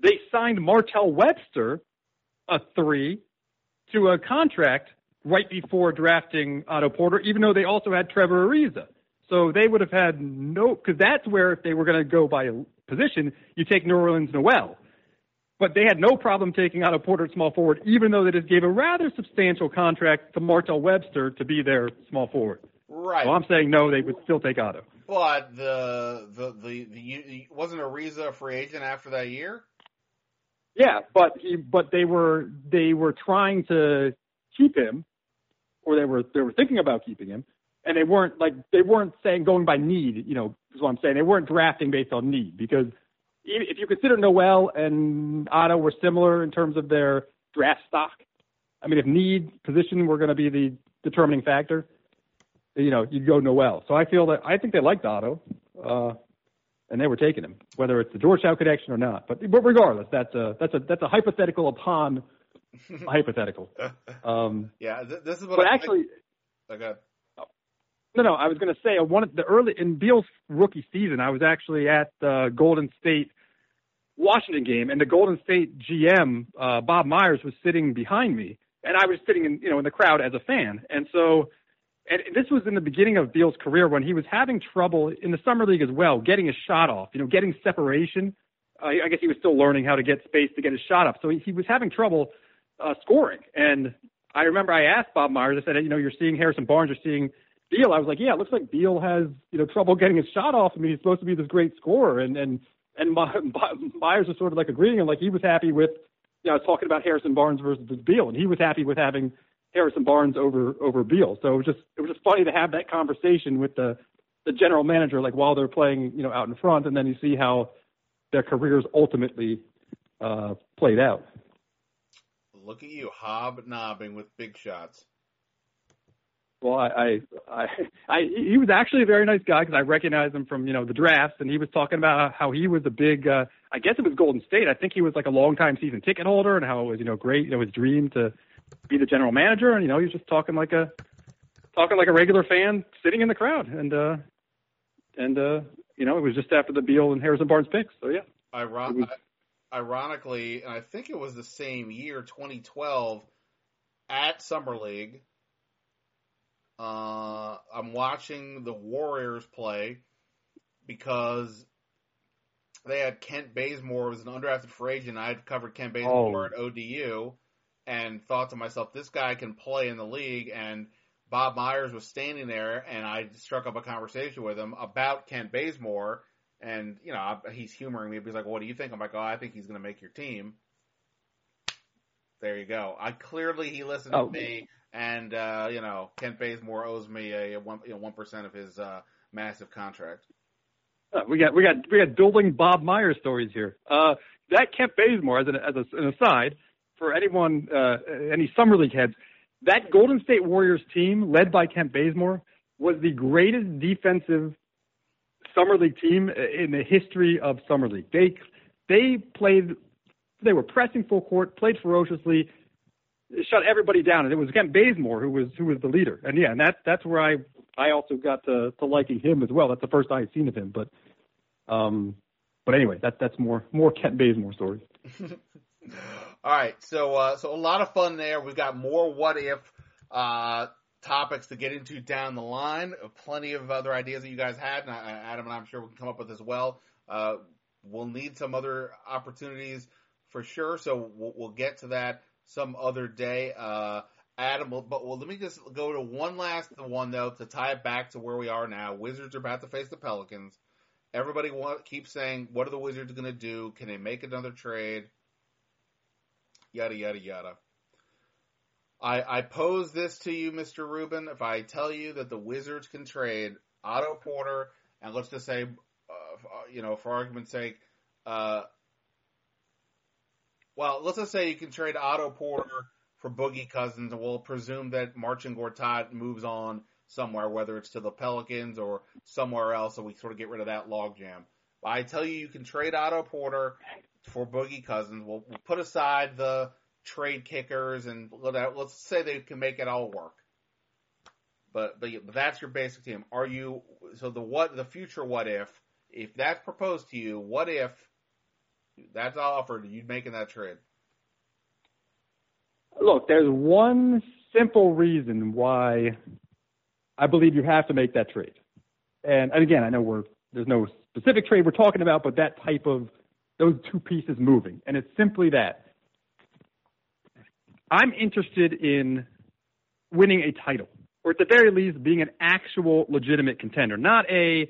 they signed Martell Webster a three to a contract right before drafting Otto Porter, even though they also had Trevor Ariza. So they would have had no, because that's where if they were going to go by position, you take Nerlens Noel. But they had no problem taking Otto Porter at small forward, even though they just gave a rather substantial contract to Martell Webster to be their small forward. Right. So I'm saying no, they would still take Otto. But the the the, the wasn't Ariza a free agent after that year? Yeah, but he, but they were they were trying to keep him, or they were they were thinking about keeping him, and they weren't like they weren't saying going by need. You know, is what I'm saying. They weren't drafting based on need because if you consider Noel and Otto were similar in terms of their draft stock. I mean, if need position were going to be the determining factor, you know, you'd go Noel. So I feel that I think they liked Otto. Uh, and they were taking him, whether it's the Georgetown connection or not. But, but regardless, that's a that's a that's a hypothetical upon [LAUGHS] a hypothetical. [LAUGHS] Um, yeah, th- this is what. but I actually, think. okay. No, no, I was going to say uh, one of the early in Beal's rookie season, I was actually at the Golden State Washington game, and the Golden State GM uh, Bob Myers was sitting behind me, and I was sitting in you know in the crowd as a fan, and so. And this was in the beginning of Beal's career when he was having trouble in the summer league as well, getting his shot off, you know, getting separation. Uh, I guess he was still learning how to get space to get his shot up. So he, he was having trouble uh, scoring. And I remember I asked Bob Myers, I said, you know, you're seeing Harrison Barnes, you're seeing Beal. I was like, yeah, it looks like Beal has, you know, trouble getting his shot off. I mean, he's supposed to be this great scorer. And, and, and My, [LAUGHS] my, Myers was sort of like agreeing and like he was happy with, you know, I was talking about Harrison Barnes versus Beal, and he was happy with having Harrison Barnes over over Beal. So it was just it was just funny to have that conversation with the the general manager, like while they're playing, you know, out in front, and then you see how their careers ultimately uh, played out. Look at you hobnobbing with big shots. Well, I, I, I, [LAUGHS] I he was actually a very nice guy because I recognized him from you know the drafts, and he was talking about how he was a big, uh, I guess it was Golden State. I think he was like a long time season ticket holder, and how it was you know great, you know his dream to be the general manager, and you know, he was just talking like a talking like a regular fan sitting in the crowd, and uh, and uh, you know, it was just after the Beal and Harrison Barnes picks. So yeah, Iron- was- ironically, and I think it was the same year, 2012, at Summer League. Uh, I'm watching the Warriors play because they had Kent Bazemore was an undrafted free agent. I had covered Kent Bazemore Oh. at ODU, and thought to myself, this guy can play in the league. And Bob Myers was standing there, and I struck up a conversation with him about Kent Bazemore. And you know, he's humoring me. He's like, "What do you think?" I'm like, "Oh, I think he's going to make your team." There you go. I clearly he listened Oh. to me, and uh, you know, Kent Bazemore owes me a, one you know, one percent of his uh, massive contract. Uh, we got we got we got building Bob Myers stories here. Uh, that Kent Bazemore, as an as a, an aside, for anyone uh, any summer league heads, that Golden State Warriors team led by Kent Bazemore was the greatest defensive summer league team in the history of summer league. They they played they were pressing full court, played ferociously, shut everybody down, and it was Kent Bazemore who was who was the leader. And yeah, and that that's where I I also got to, to liking him as well. That's the first I had seen of him, but um, but anyway, that that's more more Kent Bazemore stories. [LAUGHS] All right, so uh, so a lot of fun there. We've got more what if uh, topics to get into down the line. Plenty of other ideas that you guys had, and I, Adam and I'm sure we can come up with as well. Uh, we'll need some other opportunities for sure, so we'll, we'll get to that some other day. Uh, Adam, but well, let me just go to one last one though to tie it back to where we are now. Wizards are about to face the Pelicans. Everybody want, keeps saying, "What are the Wizards going to do? Can they make another trade?" Yada yada yada. I I pose this to you, Mr. Rubin. If I tell you that the Wizards can trade Otto Porter and let's just say, uh, you know, for argument's sake, uh, well, let's just say you can trade Otto Porter for Boogie Cousins, and we'll presume that Marcin Gortat moves on somewhere, whether it's to the Pelicans or somewhere else, so we sort of get rid of that logjam. I tell you, you can trade Otto Porter for Boogie Cousins. We'll, we'll put aside the trade kickers and let, let's say they can make it all work. But but but that's your basic team. Are you so the what the future what if if that's proposed to you? What if that's offered? You making that trade? Look, there's one simple reason why I believe you have to make that trade. And, and again, I know we're there's no specific trade we're talking about, but that type of those two pieces moving, and it's simply that I'm interested in winning a title, or at the very least, being an actual legitimate contender, not a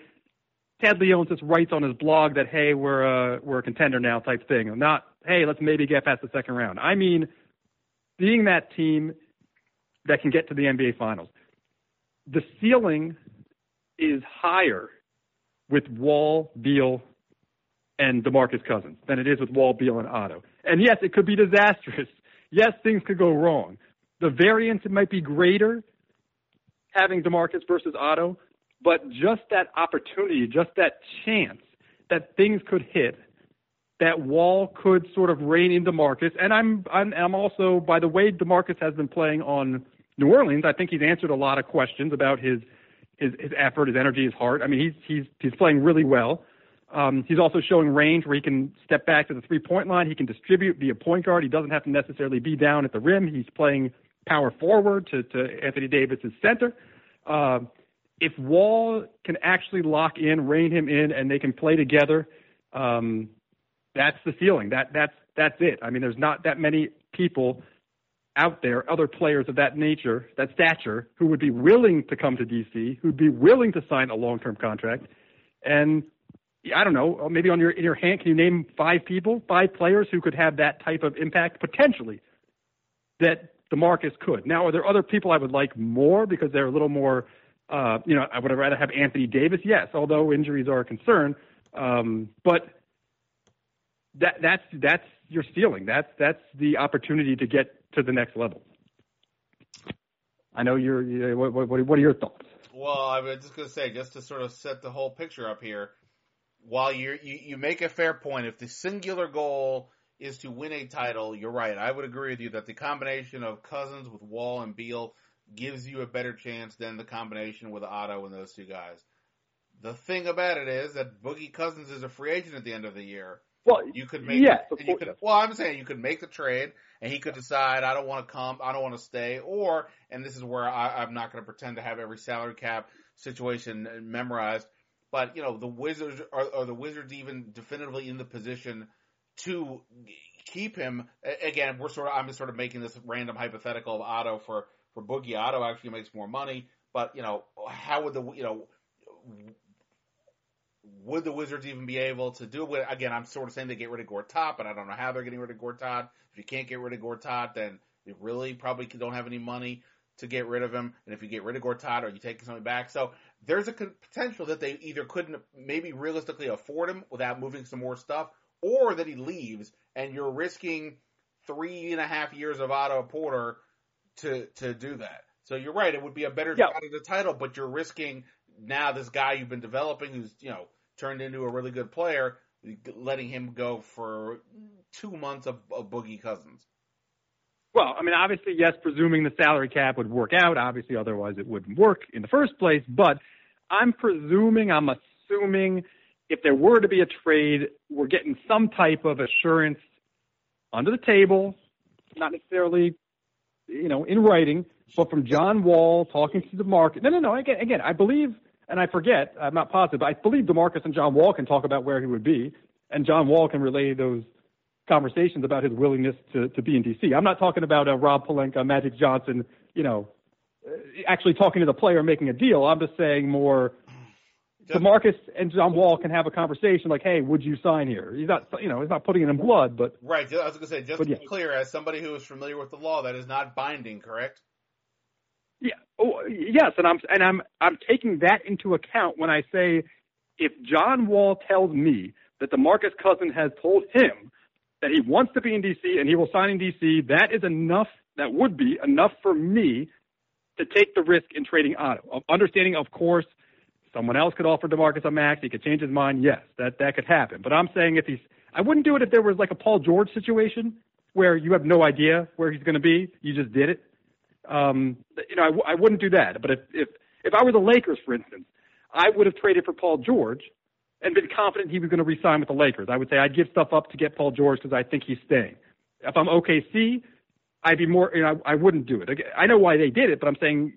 Ted Leonsis just writes on his blog that hey, we're a we're a contender now type thing, not hey, let's maybe get past the second round. I mean being that team that can get to the NBA Finals. The ceiling is higher with Wall, Beal, and DeMarcus Cousins than it is with Wall, Beal, and Otto. And yes, it could be disastrous. Yes, things could go wrong. The variance might be greater having DeMarcus versus Otto, but just that opportunity, just that chance that things could hit that Wall could sort of rein in DeMarcus. And I'm I'm I'm also by the way DeMarcus has been playing on New Orleans, I think he's answered a lot of questions about his his his effort, his energy, his heart. I mean, he's he's he's playing really well. Um, he's also showing range where he can step back to the three point line. He can distribute, be a point guard. He doesn't have to necessarily be down at the rim. He's playing power forward to, to Anthony Davis's center. Um, if Wall can actually lock in, rein him in, and they can play together, um, that's the ceiling. That that's that's it. I mean, there's not that many people out there, other players of that nature, that stature, who would be willing to come to DC, who'd be willing to sign a long-term contract. And I don't know, maybe on your in your hand, can you name five people, five players who could have that type of impact potentially that DeMarcus could? Now, are there other people I would like more because they're a little more, uh, you know, I would rather have Anthony Davis? Yes, although injuries are a concern. Um, but that that's that's your ceiling. That's that's the opportunity to get to the next level. I know you're. you what, what, what are your thoughts? Well, I was just going to say, just to sort of set the whole picture up here, while you you make a fair point, if the singular goal is to win a title, you're right. I would agree with you that the combination of Cousins with Wall and Beal gives you a better chance than the combination with Otto and those two guys. The thing about it is that Boogie Cousins is a free agent at the end of the year. Well, You could make yes, of you could, well, I'm saying you could make the trade and he could decide I don't want to come, I don't want to stay, or and this is where I, I'm not going to pretend to have every salary cap situation memorized, but you know the Wizards are, are the Wizards even definitively in the position to keep him. Again, we're sort of I'm just sort of making this random hypothetical of Otto for for Boogie. Otto actually makes more money, but you know how would the you know would the Wizards even be able to do it? Again, I'm sort of saying they get rid of Gortat, but I don't know how they're getting rid of Gortat. If you can't get rid of Gortat, then you really probably don't have any money to get rid of him. And if you get rid of Gortat, or you take something back, so there's a potential that they either couldn't maybe realistically afford him without moving some more stuff, or that he leaves and you're risking three and a half years of Otto Porter to to do that. So you're right; it would be a better Yeah. shot at the title, but you're risking now this guy you've been developing, who's you know turned into a really good player, letting him go for two months of, of Boogie Cousins. Well, I mean, obviously, yes, presuming the salary cap would work out. Obviously, otherwise it wouldn't work in the first place. But I'm presuming, I'm assuming if there were to be a trade, we're getting some type of assurance under the table, not necessarily, you know, in writing, but from John Wall talking to the market. No, no, no. Again, again, I believe, and I forget, I'm not positive, but I believe DeMarcus and John Wall can talk about where he would be, and John Wall can relay those conversations about his willingness to, to be in DC. I'm not talking about uh, Rob Pelinka, Magic Johnson, you know, actually talking to the player making a deal. I'm just saying more. DeMarcus and John Wall can have a conversation like, "Hey, would you sign here?" He's not, you know, he's not putting it in blood, but Right. I was going to say, just to be clear, as somebody who is familiar with the law, that is not binding, correct? Yeah. Oh, yes, and I'm and I'm I'm taking that into account when I say if John Wall tells me that the Marcus Cousin has told him that he wants to be in DC and he will sign in DC, that is enough. That would be enough for me to take the risk in trading Otto. Understanding, of course, someone else could offer DeMarcus a max. He could change his mind. Yes, that that could happen. But I'm saying if he's, I wouldn't do it if there was like a Paul George situation where you have no idea where he's going to be. You just did it um, you know, I, wouldn't do that. But if, if if I were the Lakers, for instance, I would have traded for Paul George and been confident he was going to re-sign with the Lakers. I would say I'd give stuff up to get Paul George because I think he's staying. If I'm OKC, I'd be more. You know, I, I wouldn't do it. I know why they did it, but I'm saying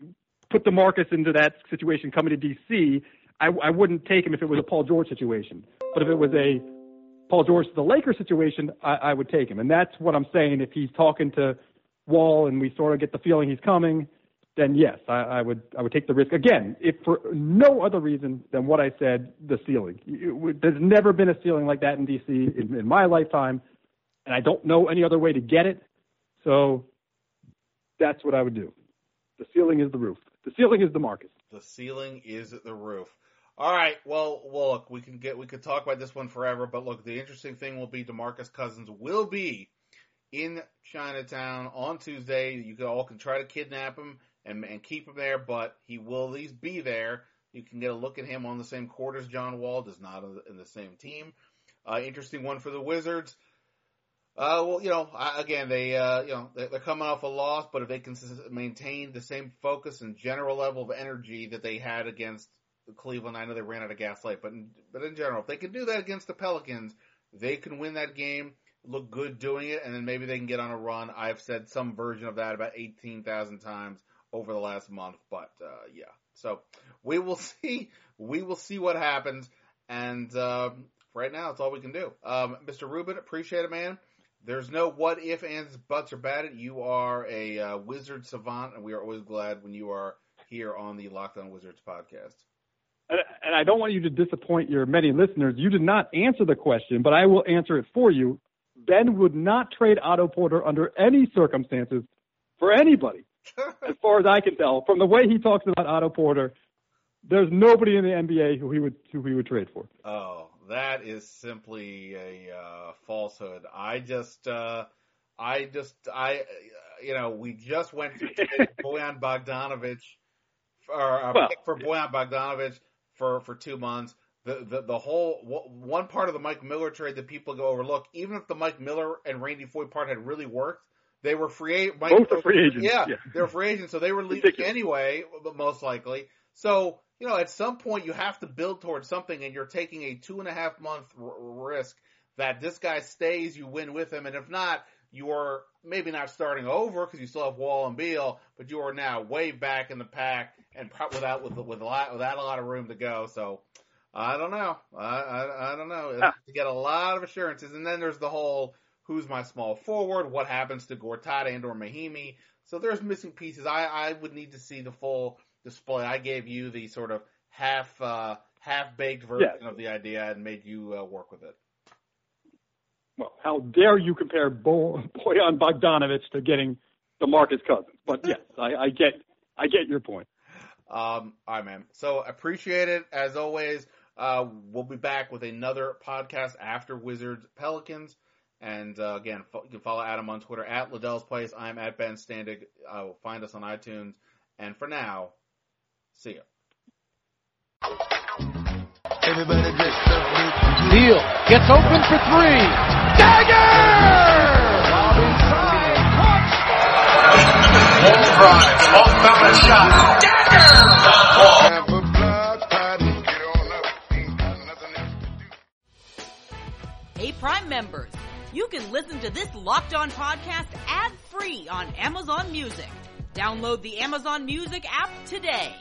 put DeMarcus into that situation coming to DC. I, I wouldn't take him if it was a Paul George situation. But if it was a Paul George to the Lakers situation, I, I would take him. And that's what I'm saying. If he's talking to Wall and we sort of get the feeling he's coming, then yes, I, I would I would take the risk again. If for no other reason than what I said, the ceiling. It There's never been a ceiling like that in DC in, in my lifetime, and I don't know any other way to get it. So that's what I would do. The ceiling is the roof. The ceiling is the market. The ceiling is the roof. All right. Well, well, look, we can get we could talk about this one forever, but look, the interesting thing will be Demarcus Cousins will be in Chinatown on Tuesday. You can all can try to kidnap him and and keep him there, but he will at least be there. You can get a look at him on the same court as John Wall, does not in the same team. Uh, interesting one for the Wizards. Uh, well, you know, I, again, they, uh, you know, they- they're coming off a loss, but if they can maintain the same focus and general level of energy that they had against Cleveland, I know they ran out of gas late, but in, but in general, if they can do that against the Pelicans, they can win that game, look good doing it, and then maybe they can get on a run. I've said some version of that about 18,000 times over the last month, but, uh, yeah. So we will [LAUGHS] see, we will see what happens, and, um, right now, it's all we can do. Um, Mr. Rubin, appreciate it, man. There's no what if, ands, buts, or bad it. You are a uh, wizard savant, and we are always glad when you are here on the Locked On Wizards podcast. And and I don't want you to disappoint your many listeners. You did not answer the question, but I will answer it for you. Ben would not trade Otto Porter under any circumstances for anybody, [LAUGHS] as far as I can tell. From the way he talks about Otto Porter, there's nobody in the NBA who he would who he would trade for. Oh, that is simply a uh, falsehood. I just, uh, I just, I, uh, you know, we just went to [LAUGHS] Bojan Bogdanovic, or a Well, pick for Bojan Bogdanovic for for two months. the, the the whole one part of the Mike Miller trade that people go overlook. Even if the Mike Miller and Randy Foye part had really worked, they were free. Mike, Both are free agents. Yeah, Yeah. they were free agents, so they were leaving Ridiculous. anyway, but most likely. So you know, at some point you have to build towards something, and you're taking a two and a half month r- risk that this guy stays, you win with him, and if not, you are maybe not starting over because you still have Wall and Beal, but you are now way back in the pack and pro- without with with a lot without a lot of room to go. So I don't know. I I, I don't know. To get a lot of assurances, and then there's the whole who's my small forward, what happens to Gortat and or Mahinmi. So there's missing pieces. I I would need to see the full display. I gave you the sort of half uh, half baked version Yeah. of the idea and made you uh, work with it. Well, how dare you compare Bo- Bojan Bogdanovic to getting the DeMarcus Cousins? But yes, I, I get I get your point. Um, all right, man. So appreciate it as always. Uh, we'll be back with another podcast after Wizards Pelicans. And uh, again, fo- you can follow Adam on Twitter at Ledell's Place. I'm at Ben Standig. Uh, find us on iTunes. And for now, see ya. Everybody just Neal gets open for three. Dagger! Lob inside. Caught. Have a blood party. Get on up. Ain't got nothing else to do. Hey, Prime members, you can listen to this Locked On podcast ad free on Amazon Music. Download the Amazon Music app today.